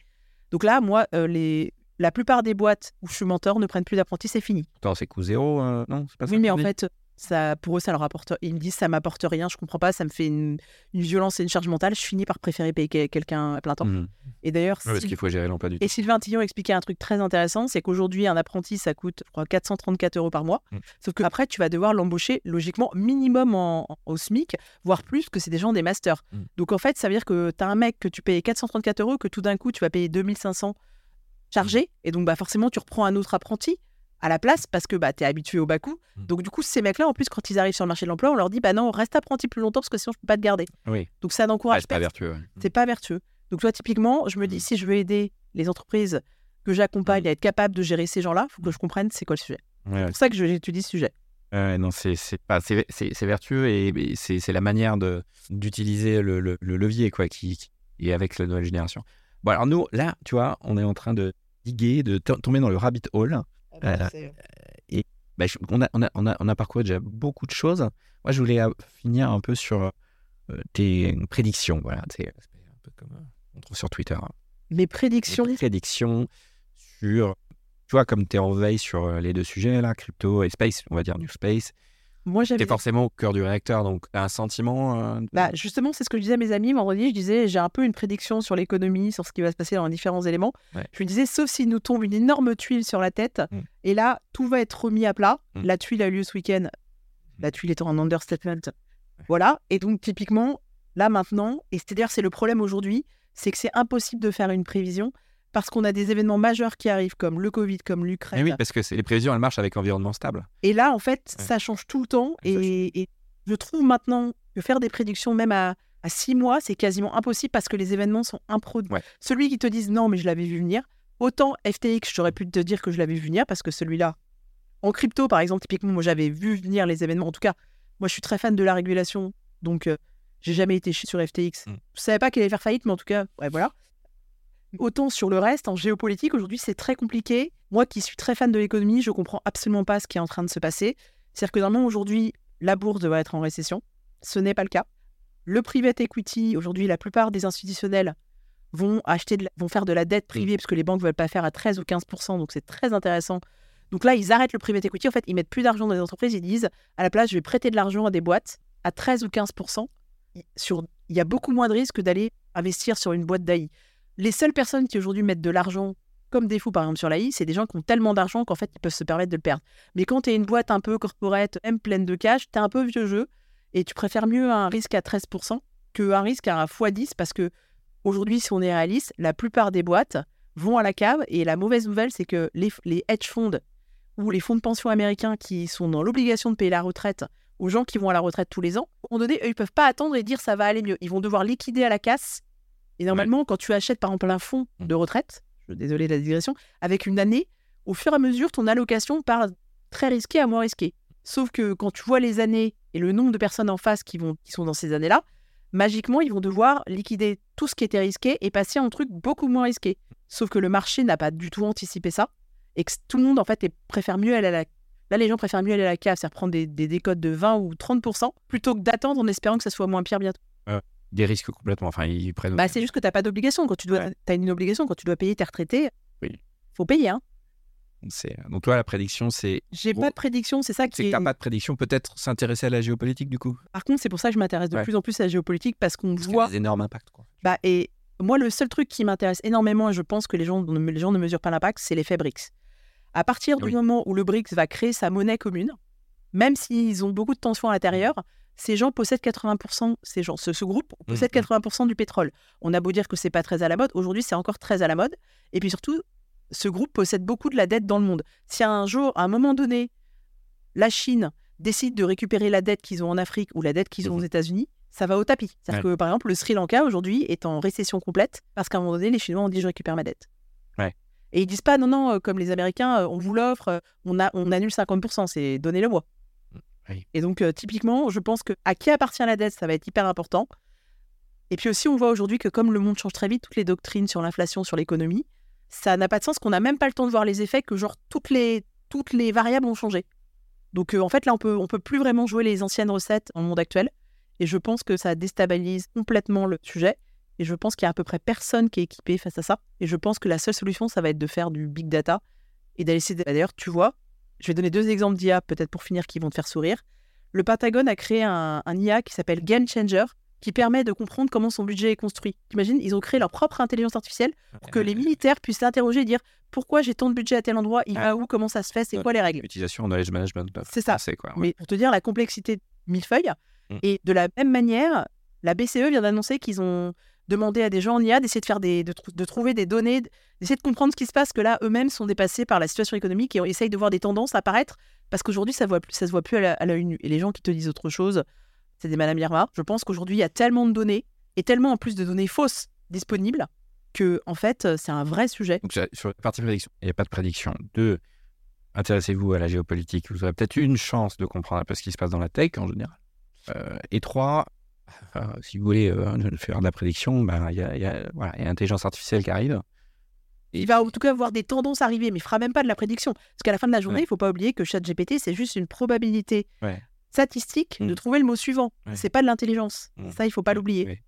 Donc là, moi, euh, les, la plupart des boîtes où je suis mentor ne prennent plus d'apprentis, c'est fini. Attends, c'est coût zéro, euh, non C'est pas ça Oui, mais en fait, Ça, pour eux, ça leur apporte. Ils me disent ça m'apporte rien, je comprends pas, ça me fait une, une violence et une charge mentale. Je finis par préférer payer que- quelqu'un à plein temps. Mhm. Et d'ailleurs, Ouais, parce si- qu'il faut gérer l'emploi du temps. et Sylvain Tillon expliquait un truc très intéressant, c'est qu'aujourd'hui, un apprenti, ça coûte, je crois, 434 euros par mois. Mm. Sauf qu'après, tu vas devoir l'embaucher, logiquement, minimum en, en- au SMIC, voire plus, que c'est des gens des masters. Mm. Donc, en fait, ça veut dire que tu as un mec que tu payes 434 euros, que tout d'un coup, tu vas payer 2500 chargés. Et donc, bah, forcément, tu reprends un autre apprenti à la place parce que bah, tu es habitué au bas coût. Mm. Donc, du coup, ces mecs-là, en plus, quand ils arrivent sur le marché de l'emploi, on leur dit, bah non, reste apprenti plus longtemps parce que sinon, je peux pas te garder. Oui, Donc, ça n'encourage c'est pas vertueux. ouais. c'est pas vertueux. Donc toi, typiquement, je me dis, Mm. si je veux aider les entreprises que j'accompagne Mm. à être capable de gérer ces gens-là, il faut que je comprenne c'est quoi le sujet. Ouais, C'est pour ça que j'étudie ce sujet. Non, c'est c'est pas vertueux et, et c'est la manière de d'utiliser le, le- le levier quoi qui, qui est avec la nouvelle génération. Bon alors nous là, tu vois, on est en train de diguer, de to- tomber dans le rabbit hole. Ah Euh, Bah, je- on, a, on, a, on, a, on a parcouru déjà beaucoup de choses. Moi, je voulais euh, finir un peu sur euh, tes prédictions. Voilà, c'est un peu comme euh, on trouve sur Twitter. hein. Mes prédictions, prédictions sur, tu vois, comme tu es en veille sur les deux sujets là, crypto et space, on va dire new space. Moi j'avais... es forcément au cœur du réacteur, donc un sentiment. euh, Bah, justement, c'est ce que je disais à mes amis vendredi. Je disais, j'ai un peu une prédiction sur l'économie, sur ce qui va se passer dans les différents éléments. Ouais. Je me disais, sauf s'il nous tombe une énorme tuile sur la tête, Mm. et là, tout va être remis à plat. Mm. La tuile a eu lieu ce week-end. La tuile étant un understatement. Voilà. Et donc, typiquement, là maintenant, et c'est-à-dire, c'est le problème aujourd'hui, c'est que c'est impossible de faire une prévision parce qu'on a des événements majeurs qui arrivent, comme le Covid, comme l'Ukraine. Eh oui, parce que les prévisions, elles marchent avec environnement stable. Et là, en fait, Ouais. ça change tout le temps. Et, et je trouve maintenant que faire des prédictions, même à, à six mois, c'est quasiment impossible parce que les événements sont improduits. Ouais. Celui qui te dise non, mais je l'avais vu venir, autant FTX, j'aurais pu te dire que je l'avais vu venir parce que celui-là, en crypto, par exemple, typiquement, moi, j'avais vu venir les événements. En tout cas, moi, je suis très fan de la régulation. Donc, euh, j'ai jamais été sur FTX. Mm. Je savais pas qu'elle allait faire faillite, mais en tout cas, ouais, voilà. Autant sur le reste, en géopolitique, aujourd'hui, c'est très compliqué. Moi qui suis très fan de l'économie, je comprends absolument pas ce qui est en train de se passer. C'est-à-dire que normalement, aujourd'hui, la bourse devrait être en récession. Ce n'est pas le cas. Le private equity, aujourd'hui, la plupart des institutionnels vont, acheter de la- vont faire de la dette privée parce que les banques ne veulent pas faire à 13 ou 15 donc c'est très intéressant. Donc là, ils arrêtent le private equity. En fait, ils mettent plus d'argent dans les entreprises. Ils disent, à la place, je vais prêter de l'argent à des boîtes à 13 ou 15% sur, Il y a beaucoup moins de risques d'aller investir sur une boîte d'AI. Les seules personnes qui aujourd'hui mettent de l'argent comme des fous, par exemple, sur l'AI, c'est des gens qui ont tellement d'argent qu'en fait, ils peuvent se permettre de le perdre. Mais quand tu es une boîte un peu corporate, même pleine de cash, tu es un peu vieux jeu et tu préfères mieux un risque à 13% qu'un risque à x10 parce que aujourd'hui, si on est réaliste, la plupart des boîtes vont à la cave et la mauvaise nouvelle, c'est que les, hedge funds ou les fonds de pension américains qui sont dans l'obligation de payer la retraite aux gens qui vont à la retraite tous les ans, moment donné, eux, ils peuvent pas attendre et dire ça va aller mieux. Ils vont devoir liquider à la casse. Et normalement, quand tu achètes par exemple un fonds Mm. de retraite, je suis désolé de la digression, avec une année, au fur et à mesure, ton allocation part très risquée à moins risquée. Sauf que quand tu vois les années et le nombre de personnes en face qui, vont, qui sont dans ces années-là, magiquement, ils vont devoir liquider tout ce qui était risqué et passer à un truc beaucoup moins risqué. Sauf que le marché n'a pas du tout anticipé ça et que tout le monde, en fait, préfère mieux aller à la... Là, les gens préfèrent mieux aller à la cave, c'est-à-dire prendre des, des décotes de 20 ou 30% plutôt que d'attendre en espérant que ça soit moins pire bientôt. Des risques complètement. Enfin, ils prennent. Bah, c'est juste que tu n'as pas d'obligation. Quand tu dois, Ouais. as une obligation, quand tu dois payer tes retraités, Oui. faut payer. Hein. C'est- Donc, toi, la prédiction, c'est J'ai pas de prédiction, c'est ça c'est qui que est... t'as pas de prédiction, peut-être s'intéresser à la géopolitique du coup. Par contre, c'est pour ça que je m'intéresse de Ouais. plus en plus à la géopolitique parce qu'on voit. a des énormes impacts. Quoi. Bah, et moi, le seul truc qui m'intéresse énormément, et je pense que les gens, ne- les gens ne mesurent pas l'impact, c'est l'effet BRICS. À partir du Oui. moment où le BRICS va créer sa monnaie commune, même s'ils ont beaucoup de tensions à l'intérieur, ces gens possèdent 80%, ces gens, ce, ce groupe possède Mhm. 80% du pétrole. On a beau dire que c'est pas très à la mode, aujourd'hui c'est encore très à la mode. Et puis surtout, ce groupe possède beaucoup de la dette dans le monde. Si un jour, à un moment donné, la Chine décide de récupérer la dette qu'ils ont en Afrique ou la dette qu'ils ont aux Mhm. États-Unis, ça va au tapis. C'est-à-dire que, par exemple, le Sri Lanka, aujourd'hui, est en récession complète parce qu'à un moment donné, les Chinois ont dit je récupère ma dette. Ouais. Et ils disent pas non, non, euh, comme les Américains, euh, on vous l'offre, euh, on, a, on annule 50%, c'est donnez-le-moi. Et donc, euh, typiquement, je pense que à qui appartient la dette, ça va être hyper important. Et puis aussi, on voit aujourd'hui que comme le monde change très vite, toutes les doctrines sur l'inflation, sur l'économie, ça n'a pas de sens qu'on n'a même pas le temps de voir les effets, que genre toutes les, toutes les variables ont changé. Donc euh, en fait, là, on peut, on peut plus vraiment jouer les anciennes recettes dans le monde actuel. Et je pense que ça déstabilise complètement le sujet. Et je pense qu'il y a à peu près personne qui est équipé face à ça. Et je pense que la seule solution, ça va être de faire du big data et d'aller essayer. D'ailleurs, tu vois, je vais donner deux exemples d'IA, peut-être pour finir, qui vont te faire sourire. le Pentagone a créé un, un IA qui s'appelle Game Changer, qui permet de comprendre comment son budget est construit. T'imagines, ils ont créé leur propre intelligence artificielle pour que les militaires puissent s'interroger et dire pourquoi j'ai tant de budget à tel endroit, il va où, comment ça se fait, c'est quoi les règles? Utilisation knowledge management. C'est ça. Quoi. ouais. Mais pour te dire la complexité de Millefeuille. Mm. Et de la même manière, la BCE vient d'annoncer qu'ils ont demandé à des gens en IA d'essayer de faire des, de, trou- de trouver des données, d'essayer de comprendre ce qui se passe, que là, eux-mêmes sont dépassés par la situation économique et on essaye de voir des tendances apparaître parce qu'aujourd'hui, ça, ça se voit plus à l'œil nu. Et les gens qui te disent autre chose, c'est des Madame Irma. Je pense qu'aujourd'hui, il y a tellement de données et tellement en plus de données fausses disponibles que, en fait, c'est un vrai sujet. Donc, sur la partie prédiction, il n'y a pas de prédiction. Deux, intéressez-vous à la géopolitique. Vous aurez peut-être une chance de comprendre un peu ce qui se passe dans la tech en général. Euh, et trois, si vous voulez euh, faire de la prédiction, ben, il y, a, il y a- voilà, il y a l'intelligence artificielle qui arrive. Il va en tout cas voir des tendances arriver, mais il fera même pas de la prédiction. Parce qu'à la fin de la journée, Ouais. il faut pas oublier que ChatGPT, c'est juste une probabilité Ouais. statistique de Mm. trouver le mot suivant. Ouais. C'est pas de l'intelligence. Mm. Ça, il faut pas l'oublier.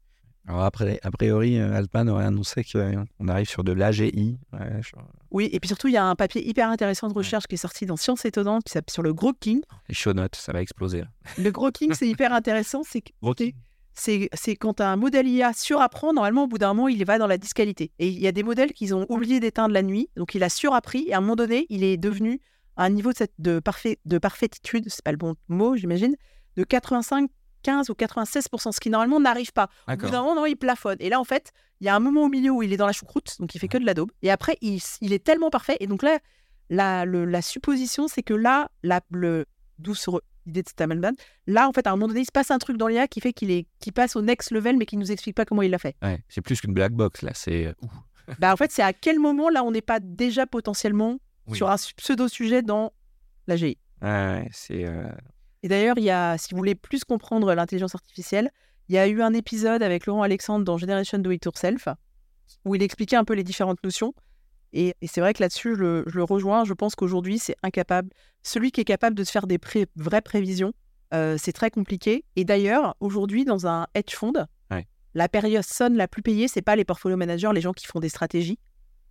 Alors après, a priori, euh, Altman aurait annoncé qu'on arrive sur de l'AGI. Ouais, je- Oui, et puis surtout, il y a un papier hyper intéressant de recherche qui est sorti dans Science étonnante, qui s'appelle sur le gros king. Les show notes, ça va exploser. là. [laughs] Le gros king, c'est hyper intéressant. C'est c'est- quand un modèle IA surapprend, normalement, au bout d'un moment, il va dans la disqualité. Et il y a des modèles qui ont oublié d'éteindre la nuit, donc il a surappris, et à un moment donné, il est devenu à un niveau de, cette, de, parfait, de parfaititude, c'est pas le bon mot, j'imagine, de 85, 15 ou 96%, ce qui normalement n'arrive pas. Au bout d'un moment, non, il plafonne. Et là, en fait, il y a un moment au milieu où il est dans la choucroute, donc il fait que de la daube. Et après, il, il est tellement parfait. Et donc là, la, le- la supposition, c'est que là, la, le, d'où l'idée de Stamelman, là, en fait, à un moment donné, il se passe un truc dans l'IA qui fait qu'il est, qui passe au next level, mais qui nous explique pas comment il l'a fait. Ouais, c'est plus qu'une black box, là. C'est. Ouh. [laughs] bah, en fait, c'est à quel moment, là, on n'est pas déjà potentiellement Oui. sur un pseudo-sujet dans la GI. Ouais, ouais, c'est. euh, Et d'ailleurs, il y a, si vous voulez plus comprendre l'intelligence artificielle, il y a eu un épisode avec Laurent Alexandre dans Generation Do It Yourself où il expliquait un peu les différentes notions. Et, et c'est vrai que là-dessus, je, le- je le rejoins. Je pense qu'aujourd'hui, c'est incapable. Celui qui est capable de se faire des pré- vraies prévisions, euh, c'est très compliqué. Et d'ailleurs, aujourd'hui, dans un hedge fund, Ouais. la personne la plus payée, c'est pas les portfolio managers, les gens qui font des stratégies,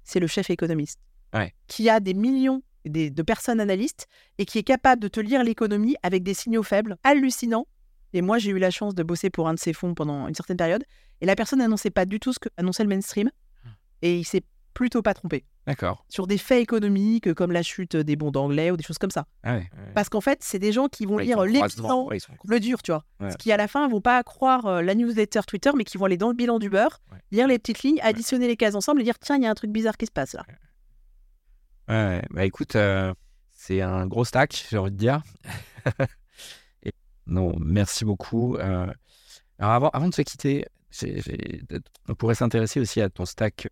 c'est le chef économiste Ouais. qui a des millions des- de personnes analystes et qui est capable de te lire l'économie avec des signaux faibles, hallucinants. Et moi, j'ai eu la chance de bosser pour un de ces fonds pendant une certaine période. Et la personne n'annonçait pas du tout ce que annonçait le mainstream. Et il s'est plutôt pas trompé. D'accord. Sur des faits économiques comme la chute des bons d'anglais ou des choses comme ça. Ah ouais. Parce qu'en fait, c'est des gens qui vont Ouais, lire sont- le dur, tu vois. Ouais. Ce qui, à la fin, vont pas croire euh, la newsletter Twitter, mais qui vont aller dans le bilan du beurre, Ouais. lire les petites lignes, additionner les cases ensemble et dire tiens, il y a un truc bizarre qui se passe là. Ouais, bah écoute, euh, c'est un gros stack, j'ai envie de dire. [laughs] Et- non, merci beaucoup. euh, alors avant, avant de se quitter, on pourrait s'intéresser aussi à ton stack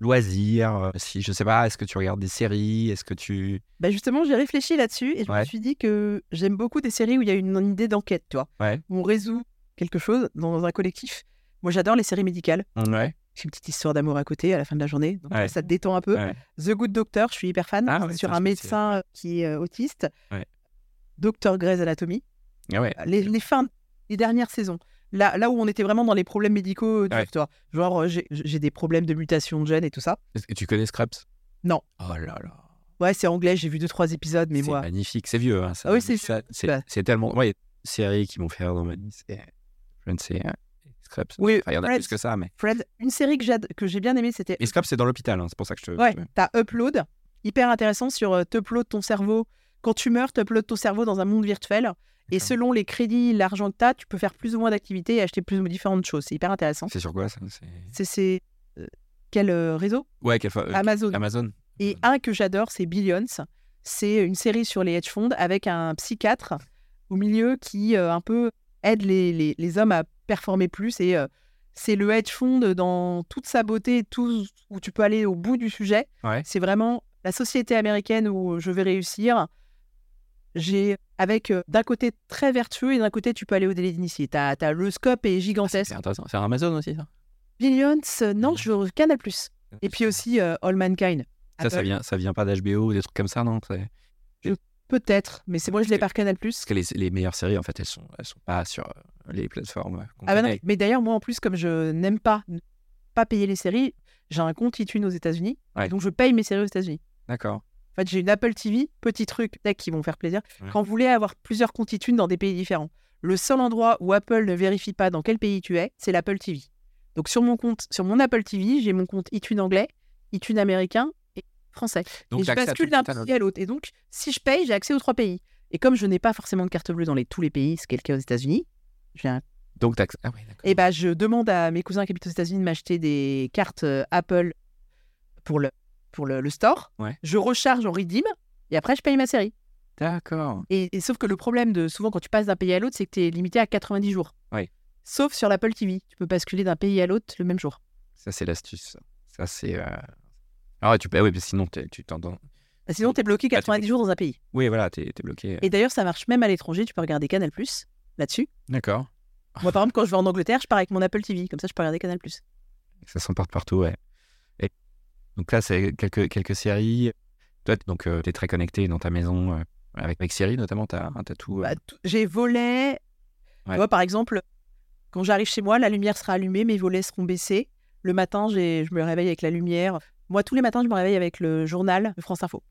loisirs. euh, Si je sais pas, est-ce que tu regardes des séries Est-ce que tu Bah justement, j'ai réfléchi là-dessus et je me suis dit que j'aime beaucoup des séries où il y a une, une idée d'enquête, tu vois. Ouais. Où on résout quelque chose dans un collectif. Moi, j'adore les séries médicales. Ouais. Une petite histoire d'amour à côté à la fin de la journée. Donc Ouais. ça te détend un peu. Ouais. The Good Doctor, je suis hyper fan. Ah C'est ouais, sur un médecin euh, qui est euh, autiste. Docteur Grey's Anatomy. Ah ouais. Les, les fins, les dernières saisons. Là, là où on était vraiment dans les problèmes médicaux, tu vois. Genre, euh, j'ai- des problèmes de mutation de gènes et tout ça. Est-ce que tu connais Scrubs Non. Oh là là. Ouais, c'est anglais, j'ai vu deux, trois épisodes, mais c'est moi. magnifique, c'est vieux. Hein, ça. Ah oui, c'est c'est Bah. c'est tellement. Ouais, il y a des séries qui m'ont fait rire dans ma vie. c'est- Je ne sais. Oui, Enfin, il y en a Friends. plus que ça, mais. Fred, une série que j'ai bien aimée, c'était Et Scrubs, c'est dans l'hôpital, hein, c'est pour ça que je te. Ouais, t'as Upload, hyper intéressant sur euh, t'upload ton cerveau. Quand tu meurs, t'upload ton cerveau dans un monde virtuel. Et selon les crédits, l'argent que t'as, tu peux faire plus ou moins d'activités et acheter plus ou moins différentes choses. C'est hyper intéressant. C'est sur quoi ça? C'est- C'est euh, quel euh, réseau? Ouais, fois euh, Amazon. Amazon. Et un que j'adore, c'est Billions. C'est une série sur les hedge funds avec un psychiatre au milieu qui euh, un peu aide les, les- les hommes à performer plus. Et euh, c'est le hedge fund dans toute sa beauté, tout où tu peux aller au bout du sujet. Ouais. C'est vraiment la société américaine où je vais réussir. J'ai avec euh, d'un côté très vertueux et d'un côté tu peux aller au délai d'initié. T'as, t'as le scope est Ah, c'est gigantesque. c'est intéressant. C'est Amazon aussi, ça? Billions, euh, non, je Canal Plus. Et puis aussi euh, All Mankind. Ça, ça vient, ça vient pas d'HBO ou des trucs comme ça, non? Peut-être, mais c'est moi je l'ai par Canal Plus. Parce que les, les meilleures séries, en fait, elles sont, elles sont pas sur euh, les plateformes. qu'on Ah bah non, mais d'ailleurs, moi en plus, comme je n'aime pas pas payer les séries, j'ai un compte iTunes aux États-Unis. Ouais. Donc je paye mes séries aux États-Unis. D'accord. En fait, j'ai une Apple TV, petit truc, tech qui vont faire plaisir. Ouais. Quand vous voulez avoir plusieurs comptes iTunes dans des pays différents, le seul endroit où Apple ne vérifie pas dans quel pays tu es, c'est l'Apple TV. Donc sur mon compte, sur mon Apple TV, j'ai mon compte iTunes anglais, iTunes américain français. Donc, et je bascule d'un pays à l'autre. Et donc, si je paye, j'ai accès aux trois pays. Et comme je n'ai pas forcément de carte bleue dans les, tous les pays, ce qui est le cas aux États-Unis, j'ai un Donc, Ah et bah, je demande à mes cousins qui habitent aux États-Unis de m'acheter des cartes euh, Apple pour le, pour le, le store. Ouais. Je recharge en redeem et après, je paye ma série. D'accord. Et, et sauf que le problème de souvent quand tu passes d'un pays à l'autre, c'est que tu es limité à 90 jours. Sauf sur l'Apple TV. Tu peux basculer d'un pays à l'autre le même jour. Ça, c'est l'astuce. Ça, c'est. euh, Ah ouais, tu peux. ah Oui, mais sinon, t'es- tu t'entends. Bah, Sinon, tu es bloqué Bah, t'es 90 jours dans un pays. Oui, voilà, t'es t'es bloqué. Et d'ailleurs, ça marche même à l'étranger. Tu peux regarder Canal Plus là-dessus. D'accord. Moi, par exemple, quand je vais en Angleterre, je pars avec mon Apple TV. Comme ça, je peux regarder Canal Plus. Ça s'emporte partout, ouais. Et donc là, c'est quelques, quelques séries. Toi, donc, tu es très connecté dans ta maison euh, avec, avec Siri, notamment. Tu as, tout. euh, Bah, tout- J'ai volets. Ouais. Tu vois, par exemple, quand j'arrive chez moi, la lumière sera allumée, mes volets seront baissés. Le matin, je me réveille avec la lumière. Moi, tous les matins, je me réveille avec le journal de France Info.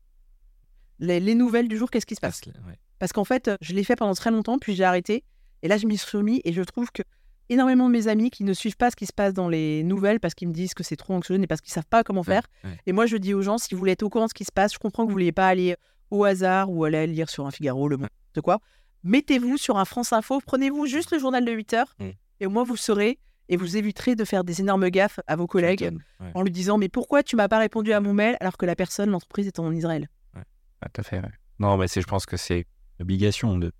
Les, les nouvelles du jour, qu'est-ce qui se passe? Ouais. Parce qu'en fait, je l'ai fait pendant très longtemps, puis j'ai arrêté. Et là, je m'y suis remis et je trouve que énormément de mes amis qui ne suivent pas ce qui se passe dans les nouvelles parce qu'ils me disent que c'est trop anxiogène et parce qu'ils savent pas comment faire. ouais. Et moi, je dis aux gens, si vous voulez être au courant de ce qui se passe, je comprends que vous ne vouliez pas aller au hasard ou aller lire sur un Figaro, le monde, de quoi. Mettez-vous sur un France Info, prenez-vous juste le journal de 8 heures Mm. et au moins vous saurez et vous éviterez de faire des énormes gaffes à vos collègues. Ouais, en lui disant mais pourquoi tu m'as pas répondu à mon mail alors que la personne, l'entreprise est en Israël? ouais, tout à fait. ouais. Non, mais c'est- je pense que c'est une obligation de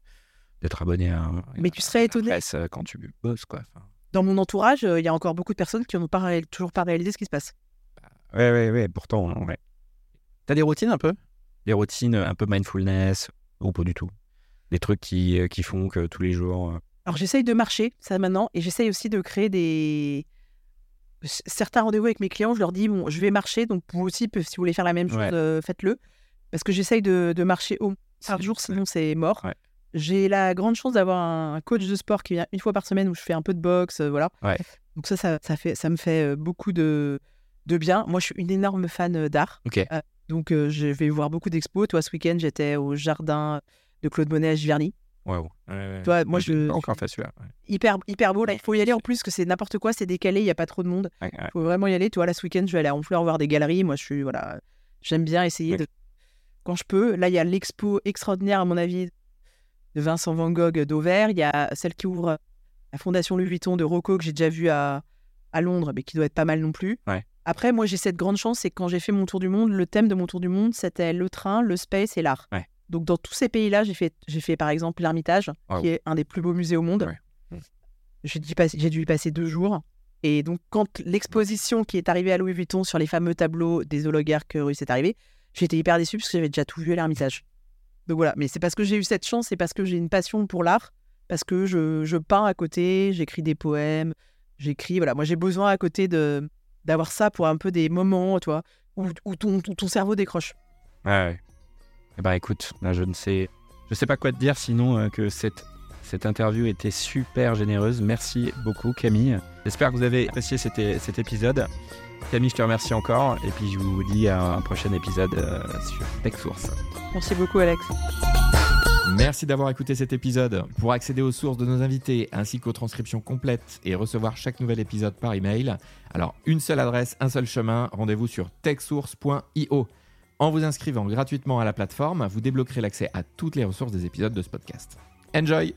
d'être abonné à. un- Mais tu serais à étonné. presse, euh, quand tu bosses, quoi. Enfin, Dans mon entourage, euh, il y a encore beaucoup de personnes qui n'ont pas ré- toujours pas réalisé ce qui se passe. Ouais, ouais, ouais, pourtant, ouais. T'as des routines un peu? Des routines un peu mindfulness ou pas du tout Des trucs qui, euh, qui font que tous les jours. Alors j'essaye de marcher, ça maintenant, et j'essaye aussi de créer des... Certains rendez-vous avec mes clients, je leur dis, bon, je vais marcher, donc vous aussi, si vous voulez faire la même chose, Ouais. euh, faites-le. Parce que j'essaye de, de marcher au par jour, sinon c'est mort. Ouais. J'ai la grande chance d'avoir un coach de sport qui vient une fois par semaine où je fais un peu de boxe, euh, voilà. Ouais. Donc ça, ça, ça, fait, ça me fait euh, beaucoup de, de bien. Moi, je suis une énorme fan d'art. Euh, donc je vais voir beaucoup d'expos. Toi, ce week-end, j'étais au jardin de Claude Monet à Giverny. Waouh. Ouais, ouais. Toi, moi, je- pas encore fait celui-là. ouais. hyper, hyper beau. Là, il faut y aller en plus, que c'est n'importe quoi, c'est décalé, il n'y a pas trop de monde. Ouais, ouais. Il faut vraiment y aller. Tu vois, là, ce week-end, je vais aller à Honfleur voir des galeries. Moi, je suis, voilà, j'aime bien essayer Ouais. de. Quand je peux. Là, il y a l'expo extraordinaire, à mon avis, de Vincent Van Gogh d'Auvert. Il y a celle qui ouvre la Fondation Louis Vuitton de Rocco, que j'ai déjà vue à, à Londres, mais qui doit être pas mal non plus. Ouais. Après, moi, j'ai cette grande chance, c'est que quand j'ai fait mon tour du monde, le thème de mon tour du monde, c'était le train, le space et l'art. Ouais. Donc, dans tous ces pays-là, j'ai fait, j'ai fait par exemple l'Ermitage, Wow. qui est un des plus beaux musées au monde. Ouais. Mm. J'ai dû, y passer- j'ai dû y passer deux jours. Et donc, quand l'exposition qui est arrivée à Louis Vuitton sur les fameux tableaux des oligarques russes est arrivée, j'étais hyper déçue parce que j'avais déjà tout vu à l'Ermitage. Donc voilà, mais c'est parce que j'ai eu cette chance, c'est parce que j'ai une passion pour l'art, parce que je, je peins à côté, j'écris des poèmes, j'écris, voilà, moi j'ai besoin à côté de d'avoir ça pour un peu des moments, toi, où, où ton, où ton cerveau décroche. Ouais, ouais. Eh ben écoute, là je ne sais, je sais pas quoi te dire sinon euh, que cette, cette interview était super généreuse. Merci beaucoup Camille. J'espère que vous avez apprécié cet, épisode. Camille, je te remercie encore et puis je vous dis à un prochain épisode euh, sur TechSource. Merci beaucoup, Alex. Merci d'avoir écouté cet épisode. Pour accéder aux sources de nos invités ainsi qu'aux transcriptions complètes et recevoir chaque nouvel épisode par email, alors une seule adresse, un seul chemin, rendez-vous sur techsource.io. En vous inscrivant gratuitement à la plateforme, vous débloquerez l'accès à toutes les ressources des épisodes de ce podcast. Enjoy!